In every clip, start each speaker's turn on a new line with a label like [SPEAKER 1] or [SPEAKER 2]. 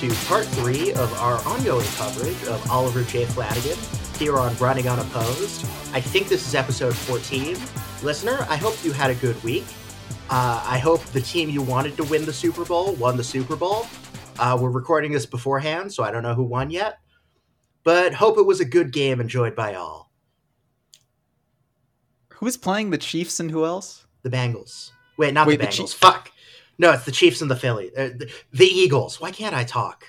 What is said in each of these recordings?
[SPEAKER 1] Hi, welcome back to part three of our ongoing coverage of Oliver J. Flanagan here on Running Unopposed. I think this is episode 14. Listener, I hope you had a good week. Uh, I hope the team you wanted to win the Super Bowl won the Super Bowl. Uh, we're recording this beforehand, so I don't know who won yet. But hope it was a good game enjoyed by all.
[SPEAKER 2] Who's playing the Chiefs and who else?
[SPEAKER 1] The Bengals. Wait, not
[SPEAKER 2] Wait,
[SPEAKER 1] the
[SPEAKER 2] the
[SPEAKER 1] Bengals.
[SPEAKER 2] Chief-
[SPEAKER 1] Fuck. No, it's the Chiefs and the Philly. Uh, the, the Eagles. Why can't I talk?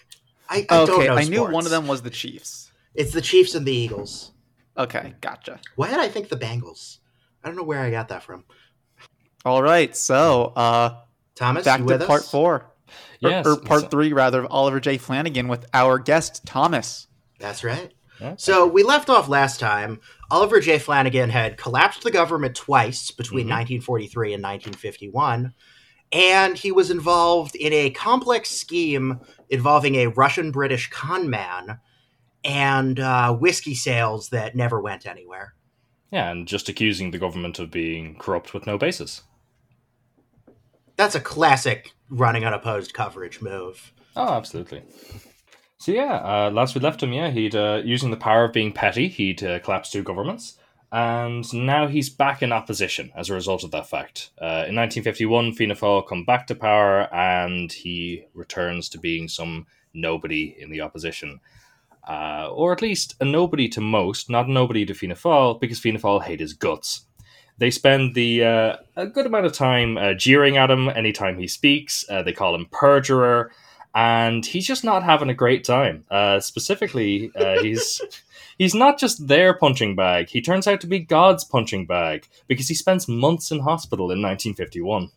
[SPEAKER 1] I, I don't
[SPEAKER 2] okay,
[SPEAKER 1] know
[SPEAKER 2] I knew one of them was the Chiefs.
[SPEAKER 1] It's the Chiefs and the Eagles.
[SPEAKER 2] Okay, gotcha.
[SPEAKER 1] Why did I think the Bengals? I don't know where I got that from.
[SPEAKER 2] All right, so uh,
[SPEAKER 1] Thomas,
[SPEAKER 2] back
[SPEAKER 1] you
[SPEAKER 2] to
[SPEAKER 1] with
[SPEAKER 2] part
[SPEAKER 1] us?
[SPEAKER 2] four, or,
[SPEAKER 3] Yes,
[SPEAKER 2] or part
[SPEAKER 3] yes.
[SPEAKER 2] three rather, of Oliver J. Flanagan with our guest Thomas.
[SPEAKER 1] That's right.
[SPEAKER 3] Yeah.
[SPEAKER 1] So we left off last time. Oliver J. Flanagan had collapsed the government twice between
[SPEAKER 3] Mhm.
[SPEAKER 1] 1943 and 1951, and he was involved in a complex scheme involving a Russian British con man and uh, whiskey sales that never went anywhere.
[SPEAKER 3] Yeah, and just accusing the government of being corrupt with no basis.
[SPEAKER 1] That's a classic running unopposed coverage move.
[SPEAKER 3] Oh, absolutely. So yeah, uh, last we left him, yeah, he'd uh, using the power of being petty, he'd uh, collapsed two governments, and now he's back in opposition as a result of that fact. Uh, in 1951, Fianna Fáil come back to power, and he returns to being some nobody in the opposition, uh, or at least a nobody to most, not a nobody to Fianna Fáil, because Fianna Fáil hate his guts. They spend the uh, a good amount of time uh, jeering at him anytime he speaks. Uh, they call him perjurer and he's just not having a great time. Uh, specifically, he's he's not just their punching bag. He turns out to be God's punching bag because he spends months in hospital in 1951.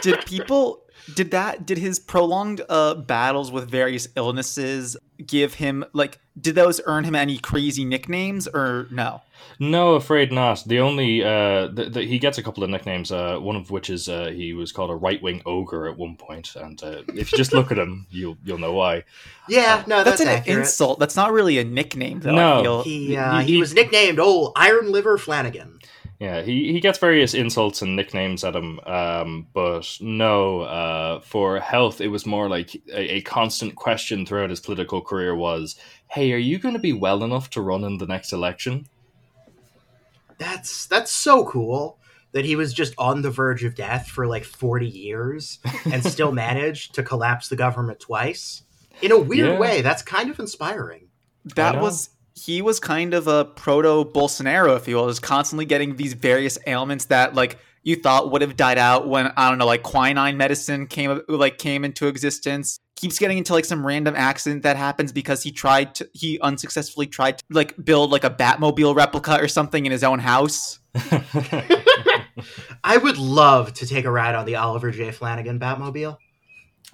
[SPEAKER 2] did people did that did his prolonged uh battles with various illnesses give him like did those earn him any crazy nicknames or no
[SPEAKER 3] No, afraid not. The only uh, th- th- he gets a couple of nicknames. Uh, one of which is uh, he was called a right wing ogre at one point, and uh, if you just look at him, you'll you'll know why.
[SPEAKER 1] Yeah, no,
[SPEAKER 2] that's,
[SPEAKER 1] that's,
[SPEAKER 2] an
[SPEAKER 1] accurate.
[SPEAKER 2] insult that's not really a nickname though
[SPEAKER 3] No.
[SPEAKER 2] I feel.
[SPEAKER 1] He, uh,
[SPEAKER 3] He-
[SPEAKER 1] he was nicknamed Old Iron Liver Flanagan.
[SPEAKER 3] Yeah, he, he gets various insults and nicknames at him, um, but no, uh, for health, it was more like a, a constant question throughout his political career was, hey, are you going to be well enough to run in the next election?
[SPEAKER 1] That's that's so cool that he was just on the verge of death for like 40 years and still managed to collapse the government twice. In a weird
[SPEAKER 3] Yeah.
[SPEAKER 1] way, that's kind of inspiring.
[SPEAKER 2] that was he was kind of a proto Bolsonaro, if you will, just constantly getting these various ailments that like you thought would have died out when I don't know, like quinine medicine came like came into existence. Keeps getting into like some random accident that happens because he tried to he unsuccessfully tried to like build like a Batmobile replica or something in his own house.
[SPEAKER 1] I would love to take a ride on the Oliver J. Flanagan Batmobile.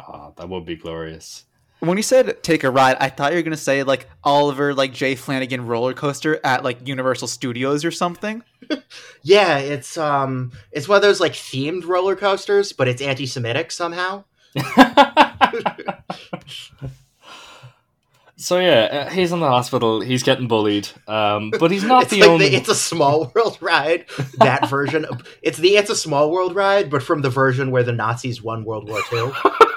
[SPEAKER 3] Ah, that would be glorious.
[SPEAKER 2] When you said take a ride, I thought you were gonna say like Oliver like Jay Flanagan roller coaster at like Universal Studios or something.
[SPEAKER 1] Yeah, it's um it's one of those like themed roller coasters, but it's anti-Semitic somehow.
[SPEAKER 3] so yeah, uh, he's in the hospital. He's getting bullied, um, but he's not
[SPEAKER 1] it's
[SPEAKER 3] the
[SPEAKER 1] like
[SPEAKER 3] only.
[SPEAKER 1] the It's a Small World ride. That version. Of, it's the It's a Small World ride, but from the version where the Nazis won World War II.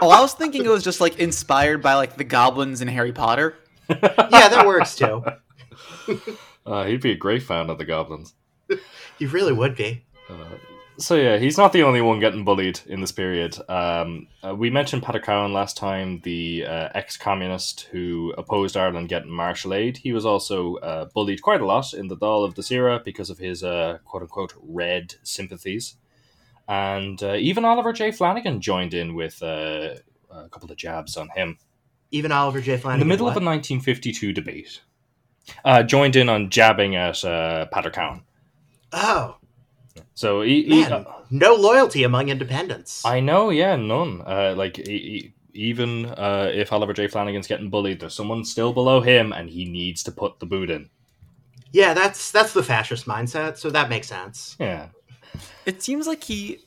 [SPEAKER 2] oh, I was thinking it was just like inspired by like the goblins in Harry Potter.
[SPEAKER 1] yeah, that works too.
[SPEAKER 3] Uh, he'd be a great fan of the goblins.
[SPEAKER 1] he really would be.
[SPEAKER 3] Uh, so yeah, he's not the only one getting bullied in this period. Um, uh, we mentioned Peter Cowan last time, the uh, ex-communist who opposed Ireland getting Marshall aid. He was also uh, bullied quite a lot in the Dáil of the era because of his uh, "quote-unquote" red sympathies. And uh, even Oliver J. Flanagan joined in with uh, a couple of jabs on him
[SPEAKER 1] Even Oliver J. Flanagan, in
[SPEAKER 3] the middle
[SPEAKER 1] what?
[SPEAKER 3] of a 1952 debate. Uh, joined in on jabbing at uh, Peadar Cowan.
[SPEAKER 1] Oh
[SPEAKER 3] So he, he-
[SPEAKER 1] man, no loyalty among independents.
[SPEAKER 3] I know, yeah, none. Uh, like e- e- even uh, if Oliver J. Flanagan's getting bullied, there's someone still below him, and he needs to put the boot in.
[SPEAKER 1] yeah, that's that's the fascist mindset, so that makes sense.
[SPEAKER 3] Yeah,
[SPEAKER 2] It seems like he,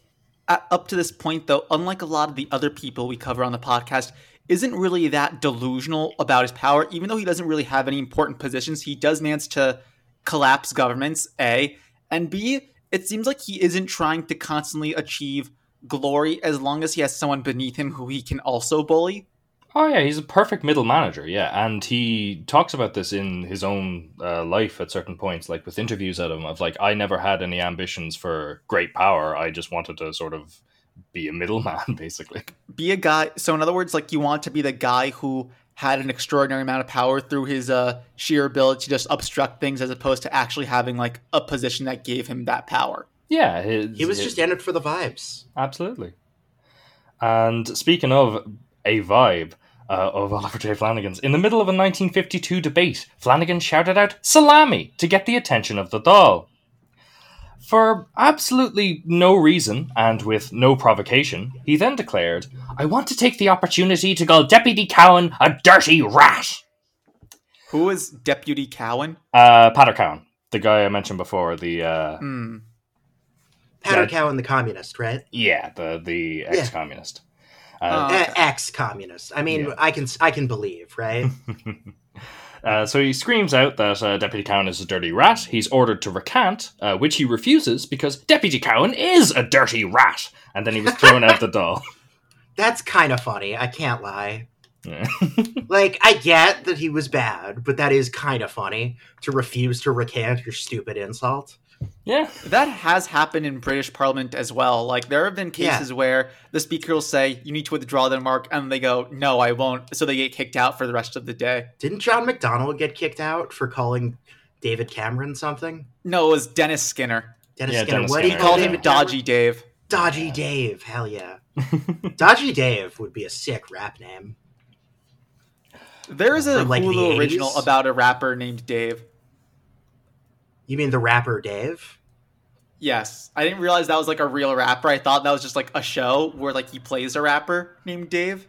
[SPEAKER 2] up to this point, though, unlike a lot of the other people we cover on the podcast, isn't really that delusional about his power. Even though he doesn't really have any important positions, he does manage to collapse governments. A and B. It seems like he isn't trying to constantly achieve glory as long as he has someone beneath him who he can also bully.
[SPEAKER 3] Oh yeah, he's a perfect middle manager. Yeah, and he talks about this in his own uh, life at certain points, like with interviews at him of like, I never had any ambitions for great power. I just wanted to sort of be a middleman, basically.
[SPEAKER 2] Be a guy. So in other words, like you want to be the guy who had an extraordinary amount of power through his uh, sheer ability to just obstruct things, as opposed to actually having like a position that gave him that power.
[SPEAKER 3] Yeah, his,
[SPEAKER 1] He was
[SPEAKER 3] his-
[SPEAKER 1] just in it for the vibes.
[SPEAKER 3] Absolutely. And speaking of a vibe uh, of Oliver J. Flanagan's, in the middle of a 1952 debate, Flanagan shouted out "salami" to get the attention of the Dáil. For absolutely no reason and with no provocation, he then declared, "I want to take the opportunity to call Deputy Cowan a dirty rat."
[SPEAKER 2] Who is Deputy Cowan?
[SPEAKER 3] Uh, Peadar Cowan, the guy I mentioned before, the uh.
[SPEAKER 1] Peadar
[SPEAKER 3] Yeah.
[SPEAKER 1] Cowan, the communist, right?
[SPEAKER 3] yeah, the the ex-communist. Uh,
[SPEAKER 2] Oh.
[SPEAKER 1] Eh,
[SPEAKER 2] Okay.
[SPEAKER 1] Ex-communist. I mean,
[SPEAKER 3] Yeah.
[SPEAKER 1] I can I can believe, right?
[SPEAKER 3] Uh, so he screams out that uh, Deputy Cowan is a dirty rat. He's ordered to recant, uh, which he refuses because Deputy Cowan is a dirty rat. And then he was thrown out the door.
[SPEAKER 1] That's kind of funny. I can't lie.
[SPEAKER 3] Yeah.
[SPEAKER 1] Like, I get that he was bad, but that is kind of funny to refuse to recant your stupid insult.
[SPEAKER 3] Yeah.
[SPEAKER 2] That has happened in British Parliament as well. Like there have been
[SPEAKER 1] Yeah.
[SPEAKER 2] cases where the speaker will say, "You need to withdraw the mark," and they go, "No, I won't." So they get kicked out for the rest of the day.
[SPEAKER 1] Didn't John McDonnell get kicked out for calling David Cameron something?
[SPEAKER 2] No, it was Dennis Skinner.
[SPEAKER 1] Dennis
[SPEAKER 3] Yeah,
[SPEAKER 1] Skinner.
[SPEAKER 3] Dennis
[SPEAKER 1] what
[SPEAKER 3] Skinner.
[SPEAKER 1] he
[SPEAKER 2] He called him Dodgy Dave.
[SPEAKER 1] Dodgy Dave. Hell yeah. Dodgy Dave would be a sick rap name.
[SPEAKER 2] There is a
[SPEAKER 1] From, like, the
[SPEAKER 2] Hulu
[SPEAKER 1] 80s?
[SPEAKER 2] original about a rapper named Dave.
[SPEAKER 1] You mean the rapper Dave?
[SPEAKER 2] Yes, I didn't realize that was like a real rapper. I thought that was just like a show where like he plays a rapper named Dave.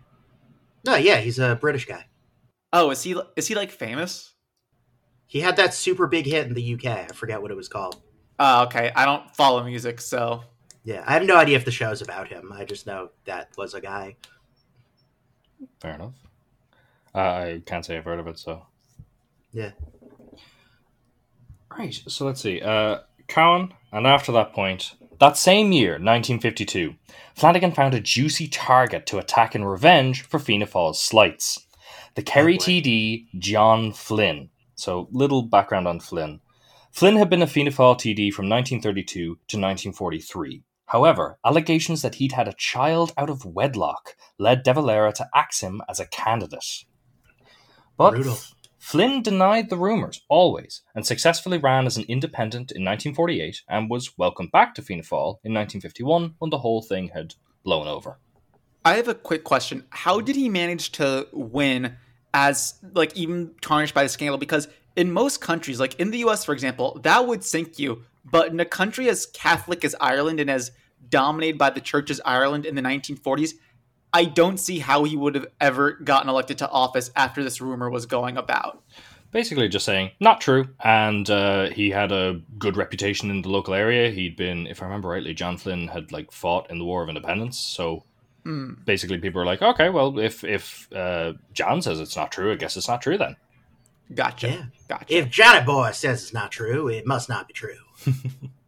[SPEAKER 1] No, yeah, he's a British guy.
[SPEAKER 2] Oh, is he is he like famous?
[SPEAKER 1] He had that super big hit in the UK. I forget what it was called.
[SPEAKER 2] Oh, okay. I don't follow music, so
[SPEAKER 1] Yeah, I have no idea if the show's about him. I just know that was a guy.
[SPEAKER 3] Fair enough. Uh, I can't say I've heard of it, so.
[SPEAKER 1] Yeah.
[SPEAKER 3] Right, so let's see. Uh, Cowan, and after that point, that same year, 1952, Flanagan found a juicy target to attack in revenge for Fianna Fáil's slights. The Kerry. TD, John Flynn. So, little background on Flynn. Flynn had been a Fianna Fáil TD from 1932 to 1943. However, allegations that he'd had a child out of wedlock led De Valera to axe him as a candidate. But
[SPEAKER 1] Brutal.
[SPEAKER 3] Flynn denied the rumours, always, and successfully ran as an independent in 1948 and was welcomed back to Fianna Fáil in 1951 when the whole thing had blown over.
[SPEAKER 2] I have a quick question. How did he manage to win as like even tarnished by the scandal? Because in most countries, like in the US, for example, that would sink you. But in a country as Catholic as Ireland and as dominated by the church as Ireland in the 1940s, I don't see how he would have ever gotten elected to office after this rumor was going about.
[SPEAKER 3] Basically, just saying, not true. And uh, he had a good reputation in the local area. He'd been, if I remember rightly, John Flynn had like fought in the War of Independence. So
[SPEAKER 2] Hmm.
[SPEAKER 3] basically, people are like, okay, well, if if uh, John says it's not true, I guess it's not true then.
[SPEAKER 2] Gotcha.
[SPEAKER 1] Yeah.
[SPEAKER 2] Gotcha.
[SPEAKER 1] If Johnny Boy says it's not true, it must not be true.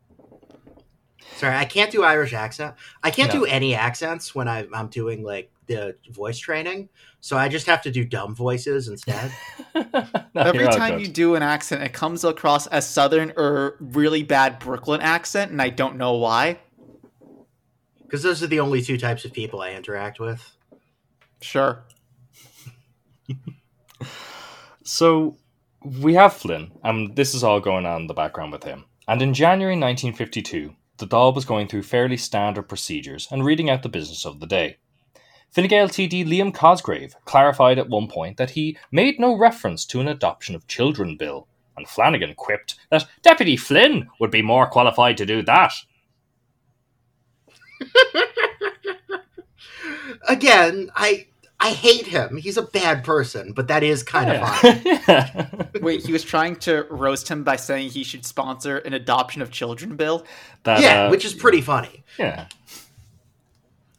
[SPEAKER 1] Sorry, I can't do Irish accent. I can't
[SPEAKER 3] No.
[SPEAKER 1] do any accents when I, I'm doing like the voice training, so I just have to do dumb voices instead.
[SPEAKER 3] No,
[SPEAKER 2] Every time you do an accent, it comes across as southern or really bad Brooklyn accent, and I don't know why.
[SPEAKER 1] Because those are the only two types of people I interact with.
[SPEAKER 2] Sure.
[SPEAKER 3] So we have Flynn, and this is all going on in the background with him. And in January 1952, the Dáil was going through fairly standard procedures and reading out the business of the day. Fine TD Liam Cosgrave clarified at one point that he made no reference to an adoption of children bill, and Flanagan quipped that Deputy Flynn would be more qualified to do that.
[SPEAKER 1] Again, I I hate him. He's a bad person, but that is kind of
[SPEAKER 3] Yeah.
[SPEAKER 1] fun.
[SPEAKER 3] Yeah.
[SPEAKER 2] Wait, he was trying to roast him by saying he should sponsor an adoption of children bill.
[SPEAKER 3] That,
[SPEAKER 1] yeah,
[SPEAKER 3] uh,
[SPEAKER 1] which is pretty funny.
[SPEAKER 3] yeah.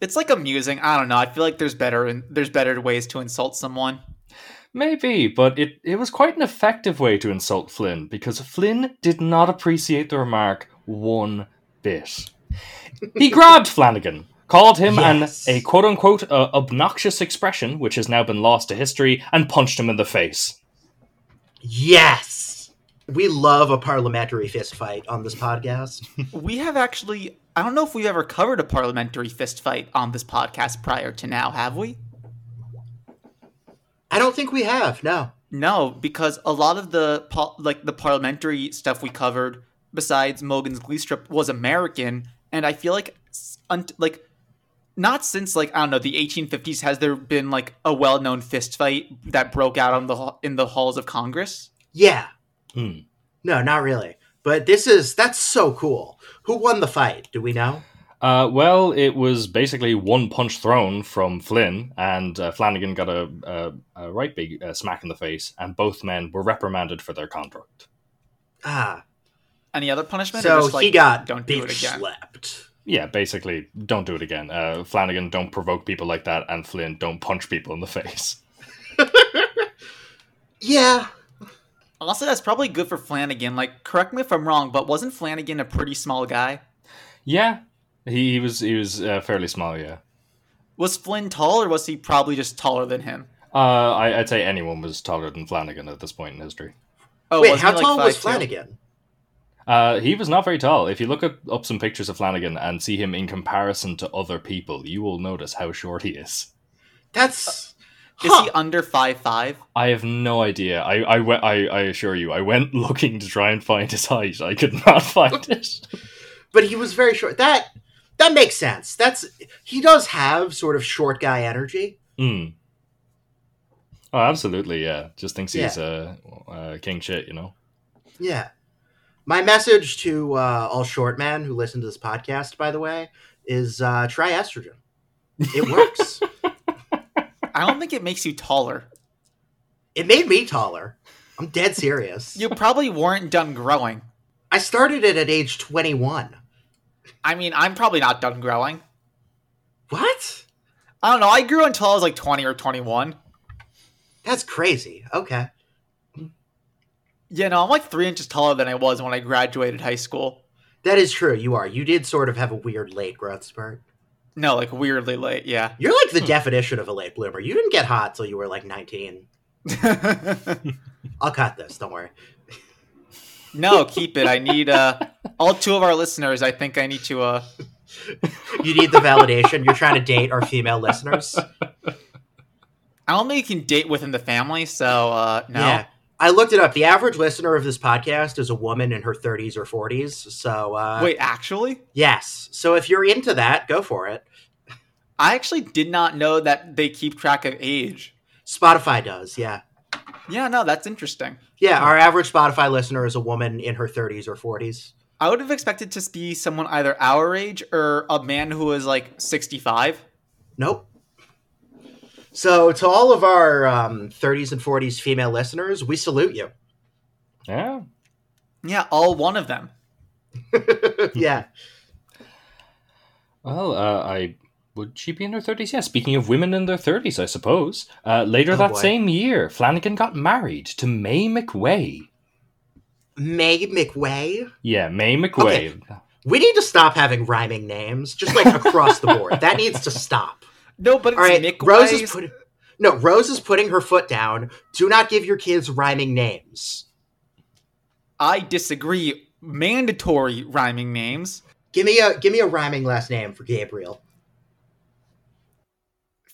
[SPEAKER 2] It's like amusing. I don't know. I feel like there's better there's better ways to insult someone.
[SPEAKER 3] Maybe, but it, it was quite an effective way to insult Flynn because Flynn did not appreciate the remark one bit. He grabbed Flanagan, called him
[SPEAKER 1] Yes.
[SPEAKER 3] an a quote unquote uh, obnoxious expression, which has now been lost to history, and punched him in the face.
[SPEAKER 1] Yes. We love a parliamentary fist fight on this podcast.
[SPEAKER 2] We have actually, I don't know if we've ever covered a parliamentary fist fight on this podcast prior to now, have we?
[SPEAKER 1] I don't think we have. No.
[SPEAKER 2] No, because a lot of the like the parliamentary stuff we covered, besides Mogan's Glee strip, was American, and I feel like, like, not since like I don't know the 1850s has there been like a well-known fist fight that broke out on the in the halls of Congress.
[SPEAKER 1] Yeah.
[SPEAKER 3] Hmm.
[SPEAKER 1] No, not really. But this is that's so cool. Who won the fight? Do we know?
[SPEAKER 3] Uh, well, it was basically one punch thrown from Flynn, and uh, Flanagan got a, a, a right big uh, smack in the face, and both men were reprimanded for their conduct.
[SPEAKER 1] Ah.
[SPEAKER 2] Any other punishment? or
[SPEAKER 1] So
[SPEAKER 2] just, like,
[SPEAKER 1] he got
[SPEAKER 2] don't do it
[SPEAKER 1] bitch
[SPEAKER 2] again.
[SPEAKER 1] slapped.
[SPEAKER 3] Yeah, basically, don't do it again. Uh, Flanagan, don't provoke people like that, and Flynn, don't punch people in the face.
[SPEAKER 1] Yeah.
[SPEAKER 2] Also, that's probably good for Flanagan. Like, correct me if I'm wrong, but wasn't Flanagan a pretty small guy?
[SPEAKER 3] Yeah, he, he was he was uh, fairly small. Yeah,
[SPEAKER 2] Was Flynn tall, or was he probably just taller than him?
[SPEAKER 3] uh, I, I'd say anyone was taller than Flanagan at this point in history.
[SPEAKER 2] Oh,
[SPEAKER 1] Wait, how
[SPEAKER 2] he, like,
[SPEAKER 1] tall was
[SPEAKER 2] 5'2"?
[SPEAKER 1] Flanagan?
[SPEAKER 3] Uh, he was not very tall. If you look at, up some pictures of Flanagan and see him in comparison to other people, you will notice how short he is.
[SPEAKER 1] That's
[SPEAKER 2] Is
[SPEAKER 1] Huh.
[SPEAKER 2] he under five five?
[SPEAKER 3] I have no idea. I I, went, I I assure you, I went looking to try and find his height. I could not find it.
[SPEAKER 1] but he was very short. That that makes sense. That's he does have sort of short guy energy.
[SPEAKER 3] Hmm. Oh, absolutely. Yeah. Just thinks he's a uh, king shit. You know.
[SPEAKER 1] Yeah. My message to uh, all short men who listen to this podcast, by the way, is uh, try estrogen. It works.
[SPEAKER 2] I don't think it makes you taller.
[SPEAKER 1] it made me taller. I'm dead serious.
[SPEAKER 2] You probably weren't done growing.
[SPEAKER 1] I started it at age 21.
[SPEAKER 2] I mean, I'm probably not done growing.
[SPEAKER 1] What?
[SPEAKER 2] I don't know. I grew until I was like 20 or 21.
[SPEAKER 1] That's crazy. Okay.
[SPEAKER 2] Yeah, no, I'm like three inches taller than I was when I graduated high school.
[SPEAKER 1] That is true. You are. You did sort of have a weird late growth spurt.
[SPEAKER 2] No, like weirdly late, yeah.
[SPEAKER 1] You're like the definition of a late bloomer. You didn't get hot till you were like 19. I'll cut this. Don't worry.
[SPEAKER 2] no, keep it. I need uh all two of our listeners, I think I need to uh
[SPEAKER 1] You need the validation. You're trying to date our female listeners.
[SPEAKER 2] I don't think you can date within the family, so uh no.
[SPEAKER 1] Yeah. I looked it up. The average listener of this podcast is a woman in her 30s or 40s. So, uh,
[SPEAKER 2] Wait, actually?
[SPEAKER 1] yes. So if you're into that, go for it.
[SPEAKER 2] I actually did not know that they keep track of age.
[SPEAKER 1] Spotify does. Yeah.
[SPEAKER 2] Yeah, no, that's interesting.
[SPEAKER 1] Yeah. Our average Spotify listener is a woman in her 30s or 40s.
[SPEAKER 2] I would have expected to be someone either our age or a man who is like 65.
[SPEAKER 1] Nope. So, to all of our um, 30s and 40s female listeners, we salute you.
[SPEAKER 3] Yeah.
[SPEAKER 2] Yeah, all one of them.
[SPEAKER 1] yeah.
[SPEAKER 3] Well, uh, I would she be in her thirties? Yeah. Speaking of women in their thirties, I suppose. Uh, later
[SPEAKER 1] Oh,
[SPEAKER 3] that
[SPEAKER 1] boy.
[SPEAKER 3] same year, Flanagan got married to May McWay.
[SPEAKER 1] May McWay.
[SPEAKER 3] Yeah, May McWay.
[SPEAKER 1] We need to stop having rhyming names, just like across the board. That needs to stop.
[SPEAKER 2] No, but it's
[SPEAKER 1] All right,
[SPEAKER 2] Nick
[SPEAKER 1] Rose
[SPEAKER 2] Weiss.
[SPEAKER 1] is putting. No, Rose is putting her foot down. Do not give your kids rhyming names.
[SPEAKER 2] I disagree. Mandatory rhyming names.
[SPEAKER 1] Give me a give me a rhyming last name for Gabriel.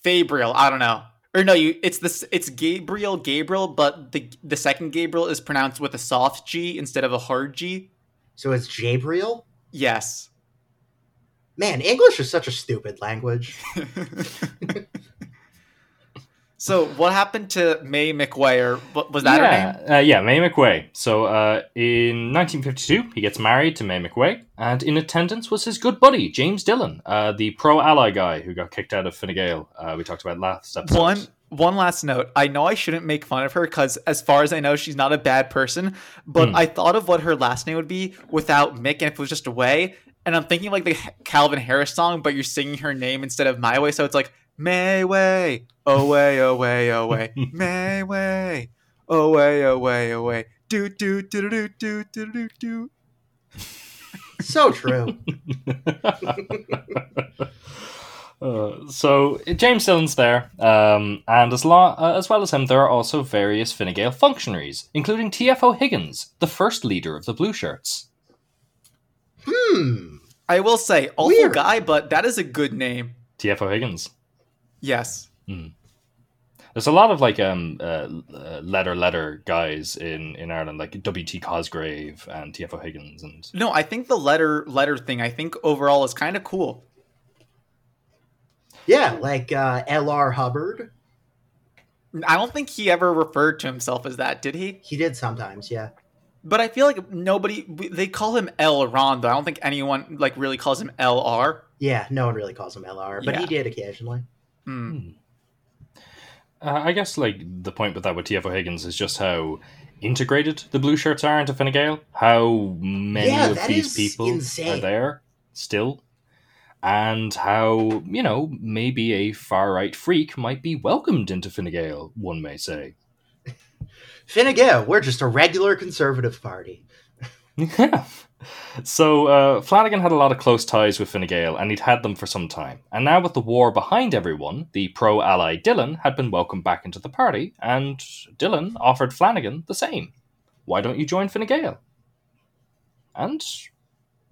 [SPEAKER 2] Fabriel, I don't know. Or no, you it's this it's Gabriel Gabriel, but the the second Gabriel is pronounced with a soft G instead of a hard G.
[SPEAKER 1] So it's Jabriel.
[SPEAKER 2] Yes.
[SPEAKER 1] Man, English is such a stupid language.
[SPEAKER 2] so what happened to May McWay or was that her name?
[SPEAKER 3] yeah, uh, yeah, May McWay. So uh, in 1952, he gets married to May McWay, and in attendance was his good buddy James Dillon, uh, the pro-ally guy who got kicked out of Fine Gael. Uh, we talked about last episode.
[SPEAKER 2] One one last note. I know I shouldn't make fun of her because, as far as I know, she's not a bad person. But
[SPEAKER 3] Hmm.
[SPEAKER 2] I thought of what her last name would be without Mick, and if it was just a way. And I'm thinking like the Calvin Harris song, but you're singing her name instead of my way. So it's like May way, away, away, away, May way, away, away, away, do do do do do do do do.
[SPEAKER 1] So true.
[SPEAKER 3] Uh, so James Dillon's there, um, and as, lo- uh, as well as him, there are also various Fine Gael functionaries, including TF O'Higgins, the first leader of the Blue Shirts.
[SPEAKER 1] Hmm.
[SPEAKER 2] I will say, awful
[SPEAKER 1] Weird.
[SPEAKER 2] guy, but that is a good name.
[SPEAKER 3] TF O'Higgins.
[SPEAKER 2] Yes.
[SPEAKER 3] There's a lot of like um uh, uh, letter letter guys in in Ireland, like W.T. Cosgrave and TF O'Higgins, and
[SPEAKER 2] No, I think the letter letter thing. I think overall is kind of cool.
[SPEAKER 1] Yeah, like uh, L.R. Hubbard.
[SPEAKER 2] I don't think he ever referred to himself as that, did he?
[SPEAKER 1] He did sometimes, yeah.
[SPEAKER 2] But I feel like nobody they call him L. Ron, though. I don't think anyone like really calls him L.R.
[SPEAKER 1] Yeah, no one really calls him L.R., but
[SPEAKER 2] Yeah.
[SPEAKER 1] he did occasionally.
[SPEAKER 2] Hmm.
[SPEAKER 3] Uh, I guess like the point with that with TF O'Higgins is just how integrated the blue shirts are into Fine Gael. How many
[SPEAKER 1] Yeah,
[SPEAKER 3] of these
[SPEAKER 1] is
[SPEAKER 3] people are there still, and how you know maybe a far right freak might be welcomed into Fine Gael. One may say.
[SPEAKER 1] Fine Gael, we're just a regular conservative party.
[SPEAKER 3] Yeah. So uh, Flanagan had a lot of close ties with Fine Gael, and he'd had them for some time. And now, with the war behind everyone, the pro-ally Dillon had been welcomed back into the party, and Dillon offered Flanagan the same. Why don't you join Fine Gael? And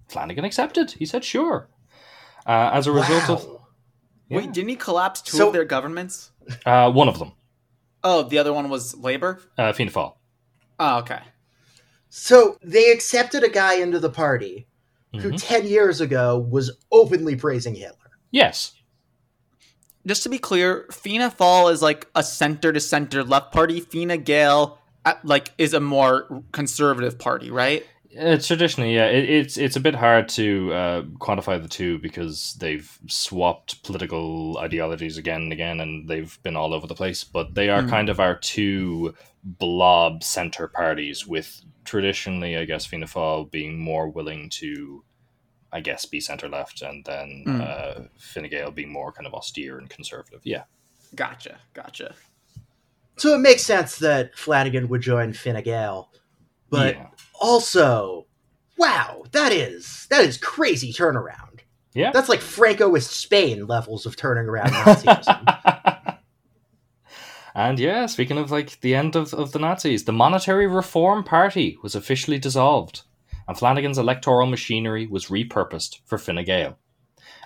[SPEAKER 3] Flanagan accepted. He said, "Sure." Uh, as a result of Yeah.
[SPEAKER 2] Wait, didn't he collapse two
[SPEAKER 1] So-
[SPEAKER 2] of their governments?
[SPEAKER 3] uh, one of them,
[SPEAKER 2] Oh, the other one was Labor.
[SPEAKER 3] uh, Fianna Fáil.
[SPEAKER 2] Oh, okay.
[SPEAKER 1] So they accepted a guy into the party who
[SPEAKER 3] Mhm.
[SPEAKER 1] 10 years ago was openly praising Hitler.
[SPEAKER 3] Yes,
[SPEAKER 2] Just to be clear, Fianna Fáil is like a center to center left party. Fine Gael uh, like is a more conservative party, right?
[SPEAKER 3] Uh, traditionally, yeah, it, it's it's a bit hard to uh, quantify the two because they've swapped political ideologies again and again, and they've been all over the place. But they are
[SPEAKER 2] Hmm.
[SPEAKER 3] kind of our two blob center parties, with traditionally, I guess, Fianna Fáil being more willing to, I guess, be center left, and then
[SPEAKER 2] Hmm.
[SPEAKER 3] uh, Fine Gael being more kind of austere and conservative. Yeah,
[SPEAKER 2] Gotcha, gotcha.
[SPEAKER 1] So it makes sense that Flanagan would join Fine Gael. But
[SPEAKER 3] yeah.
[SPEAKER 1] Also, wow, that is that is crazy turnaround.
[SPEAKER 3] Yeah.
[SPEAKER 1] That's like Francoist Spain levels of turning around Nazism.
[SPEAKER 3] and yeah, speaking of like the end of, of the Nazis, the Monetary Reform Party was officially dissolved, and Flanagan's electoral machinery was repurposed for Fine Gael.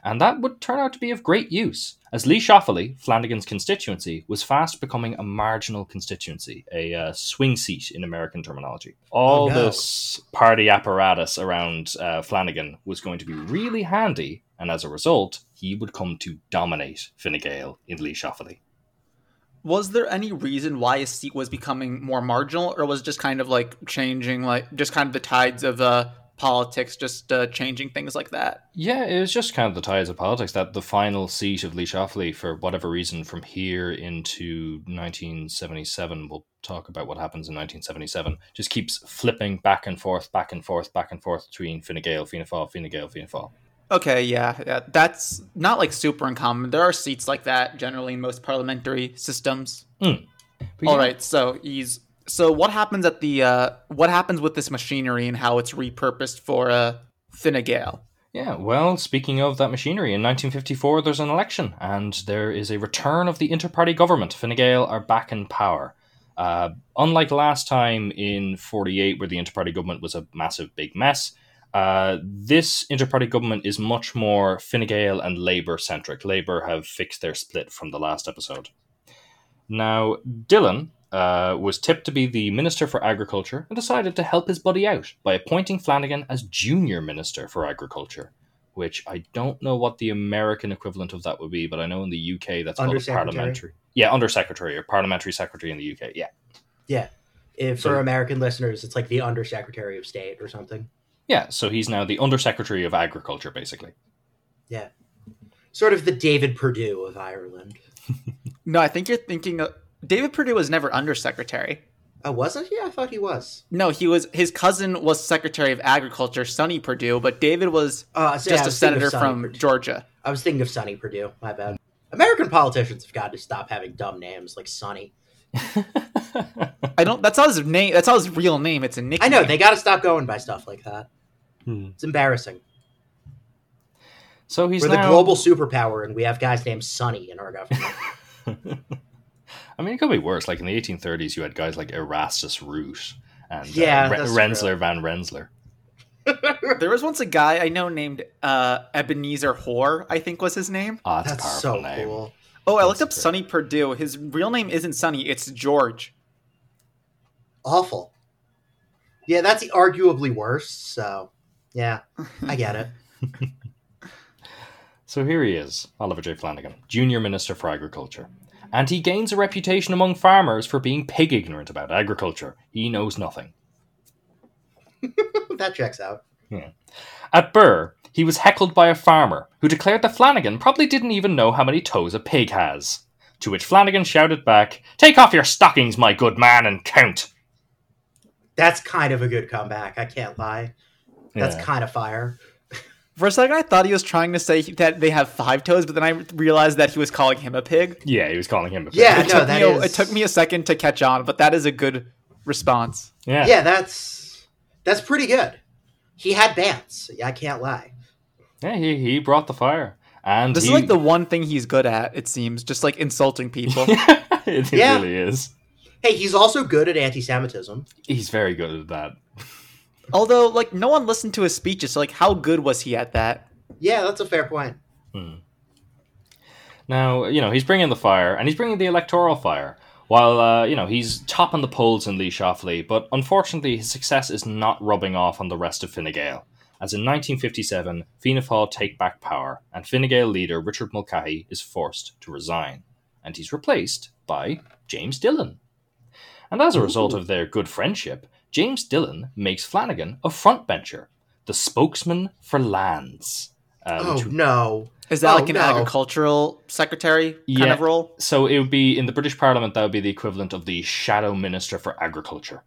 [SPEAKER 3] And that would turn out to be of great use, as Laois-Offaly, Flanagan's constituency, was fast becoming a marginal constituency, a uh, swing seat in American terminology. All
[SPEAKER 1] no.
[SPEAKER 3] this party apparatus around uh, Flanagan was going to be really handy, and as a result, he would come to dominate Fine Gael in Laois-Offaly.
[SPEAKER 2] Was there any reason why his seat was becoming more marginal, or was it just kind of like changing, like just kind of the tides of uh, politics, just uh, changing things like that?
[SPEAKER 3] Yeah, it was just kind of the tides of politics that the final seat of Laois-Offaly, for whatever reason, from here into 1977, we'll talk about what happens in 1977, just keeps flipping back and forth, back and forth, back and forth between Fine Gael, Fianna Fáil, Fine Gael, Fianna Fáil.
[SPEAKER 2] Okay, yeah, yeah, that's not like super uncommon. There are seats like that generally in most parliamentary systems.
[SPEAKER 3] But
[SPEAKER 2] All
[SPEAKER 3] yeah,
[SPEAKER 2] right, so he's so what happens at the uh, what happens with this machinery and how it's repurposed for uh, Fine Gael?
[SPEAKER 3] Yeah, well, speaking of that machinery, in 1954 there's an election, and there is a return of the inter-party government. Fine Gael are back in power. Uh, unlike last time in 48, where the inter-party government was a massive big mess, uh, this inter-party government is much more Fine Gael and Labour centric. Labour have fixed their split from the last episode. Now, Dillon uh, was tipped to be the Minister for Agriculture and decided to help his buddy out by appointing Flanagan as Junior Minister for Agriculture, which I don't know what the American equivalent of that would be, but I know in the UK that's called a parliamentary. Yeah, Undersecretary or Parliamentary Secretary in the UK. Yeah.
[SPEAKER 1] yeah. If
[SPEAKER 3] So-
[SPEAKER 1] for American listeners, it's like the Undersecretary of State or something.
[SPEAKER 3] Yeah, so he's now the Undersecretary of Agriculture, basically. Yeah.
[SPEAKER 1] Sort of the David Perdue of Ireland.
[SPEAKER 2] No, I think you're thinking of, David Perdue was never undersecretary.
[SPEAKER 1] Oh, wasn't he? I thought he was.
[SPEAKER 2] No, he was his cousin was Secretary of Agriculture, Sonny Perdue, but David was
[SPEAKER 1] Uh, so
[SPEAKER 2] just a
[SPEAKER 1] was thinking
[SPEAKER 2] senator from
[SPEAKER 1] Perdue.
[SPEAKER 2] Georgia.
[SPEAKER 1] I was thinking of Sonny Perdue. My bad. American politicians have got to stop having dumb names like Sonny.
[SPEAKER 2] I don't. That's not his name. That's not his real name. It's a nickname.
[SPEAKER 1] I know they got to stop going by stuff like that.
[SPEAKER 3] Hmm.
[SPEAKER 1] It's embarrassing.
[SPEAKER 3] So he's
[SPEAKER 1] We're
[SPEAKER 3] now...
[SPEAKER 1] the global superpower, and we have guys named Sonny in our government.
[SPEAKER 3] I mean, it could be worse. Like in the 1830s, you had guys like Erastus Root and
[SPEAKER 1] Yeah,
[SPEAKER 3] uh, Re-
[SPEAKER 1] that's
[SPEAKER 3] Rensselaer
[SPEAKER 1] true.
[SPEAKER 3] van Rensselaer.
[SPEAKER 2] There was once a guy I know named uh, Ebenezer Hoare, I think was his name.
[SPEAKER 3] Oh, that's,
[SPEAKER 1] That's
[SPEAKER 3] a
[SPEAKER 1] so
[SPEAKER 3] name.
[SPEAKER 1] cool.
[SPEAKER 2] Oh, I
[SPEAKER 3] That's
[SPEAKER 2] looked up
[SPEAKER 3] great.
[SPEAKER 2] Sonny Perdue. His real name isn't Sonny, it's George.
[SPEAKER 1] Awful. Yeah, that's arguably worse. So, yeah, I get it.
[SPEAKER 3] So here he is, Oliver J. Flanagan, Junior Minister for Agriculture. And he gains a reputation among farmers for being pig ignorant about agriculture. He knows nothing.
[SPEAKER 1] that checks out.
[SPEAKER 3] At Birr, he was heckled by a farmer who declared that Flanagan probably didn't even know how many toes a pig has. To which Flanagan shouted back, Take off your stockings, my good man, and count.
[SPEAKER 1] That's kind of a good comeback. I can't lie. That's
[SPEAKER 3] Yeah.
[SPEAKER 1] kind of fire.
[SPEAKER 2] For a second, I thought he was trying to say that they have five toes, but then I realized that he was calling him a pig.
[SPEAKER 3] Yeah, he was calling him a pig.
[SPEAKER 1] Yeah,
[SPEAKER 2] It,
[SPEAKER 1] no,
[SPEAKER 2] took,
[SPEAKER 1] that
[SPEAKER 2] me a,
[SPEAKER 1] is-
[SPEAKER 2] it took me a second to catch on, but that is a good response.
[SPEAKER 3] Yeah.
[SPEAKER 1] Yeah, that's that's pretty good. He had bants. I can't lie.
[SPEAKER 3] Yeah, he, he brought the fire. And
[SPEAKER 2] This
[SPEAKER 3] he,
[SPEAKER 2] is like the one thing he's good at, it seems, just like insulting people.
[SPEAKER 3] it, it
[SPEAKER 1] Yeah.
[SPEAKER 3] really is.
[SPEAKER 1] Hey, he's also good at anti-Semitism.
[SPEAKER 3] He's very good at that.
[SPEAKER 2] Although, like, no one listened to his speeches, so, like, how good was he at that?
[SPEAKER 1] Yeah, that's a fair point.
[SPEAKER 3] Now, you know, he's bringing the fire, and he's bringing the electoral fire, while, uh, you know, he's topping the polls in Laois-Offaly, but unfortunately his success is not rubbing off on the rest of Fine Gael. As in 1957, Fianna Fáil take back power, and Fine Gael leader Richard Mulcahy is forced to resign, and he's replaced by James Dillon. And as a result of their good friendship, James Dillon makes Flanagan a frontbencher, the spokesman for lands. Uh,
[SPEAKER 1] Oh
[SPEAKER 3] which
[SPEAKER 1] no.
[SPEAKER 2] Is that
[SPEAKER 1] Oh,
[SPEAKER 2] like an
[SPEAKER 1] no.
[SPEAKER 2] agricultural secretary kind
[SPEAKER 3] Yeah.
[SPEAKER 2] of role?
[SPEAKER 3] So it would be in the British Parliament. That would be the equivalent of the Shadow Minister for Agriculture.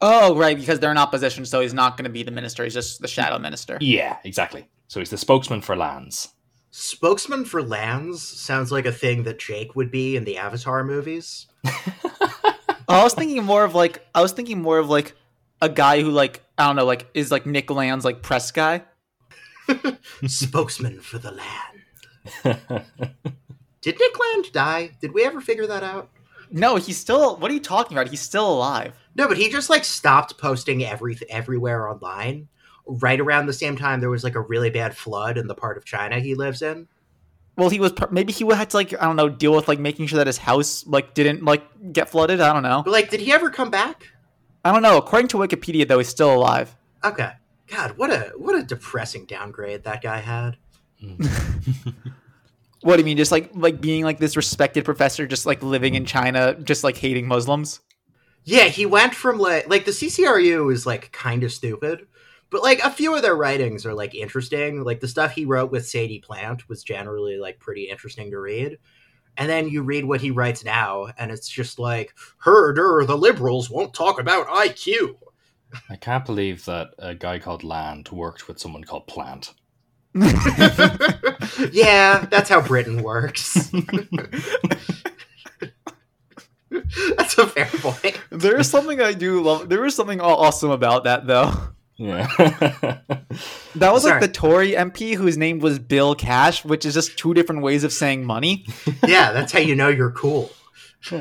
[SPEAKER 2] Oh, right, because they're in opposition, so he's not going to be the minister. He's just the shadow minister.
[SPEAKER 3] Yeah, exactly. So he's the spokesman for lands.
[SPEAKER 1] Spokesman for lands sounds like a thing that Jake would be in the Avatar movies.
[SPEAKER 2] I was thinking more of like I was thinking more of like a guy who like I don't know like is like Nick Land's like press guy.
[SPEAKER 1] Spokesman for the land. Did Nick Land die? Did we ever figure that out?
[SPEAKER 2] No, he's still. What are you talking about? He's still alive.
[SPEAKER 1] No, but he just like stopped posting every everywhere online. Right around the same time, there was like a really bad flood in the part of China he lives in.
[SPEAKER 2] Well, he was maybe he would had to like I don't know deal with like making sure that his house like didn't like get flooded. I don't know.
[SPEAKER 1] Like, did he ever come back?
[SPEAKER 2] I don't know. According to Wikipedia, though, he's still alive.
[SPEAKER 1] Okay. God, what a what a depressing downgrade that guy had. Hmm.
[SPEAKER 2] What do you mean? Just like like being like this respected professor, just like living in China, just like hating Muslims.
[SPEAKER 1] Yeah, he went from like like the CCRU is like kind of stupid, but like a few of their writings are like interesting. Like the stuff he wrote with Sadie Plant was generally like pretty interesting to read. And then you read what he writes now, and it's just like, herder, the liberals won't talk about IQ.
[SPEAKER 3] I can't believe that a guy called Land worked with someone called Plant.
[SPEAKER 1] yeah, that's how Britain works. that's a fair point.
[SPEAKER 2] there is something I do love. There is something awesome about that, though.
[SPEAKER 3] Yeah.
[SPEAKER 2] That was
[SPEAKER 1] Sorry.
[SPEAKER 2] like the Tory MP whose name was Bill Cash, which is just two different ways of saying money.
[SPEAKER 1] Yeah, that's how you know you're cool.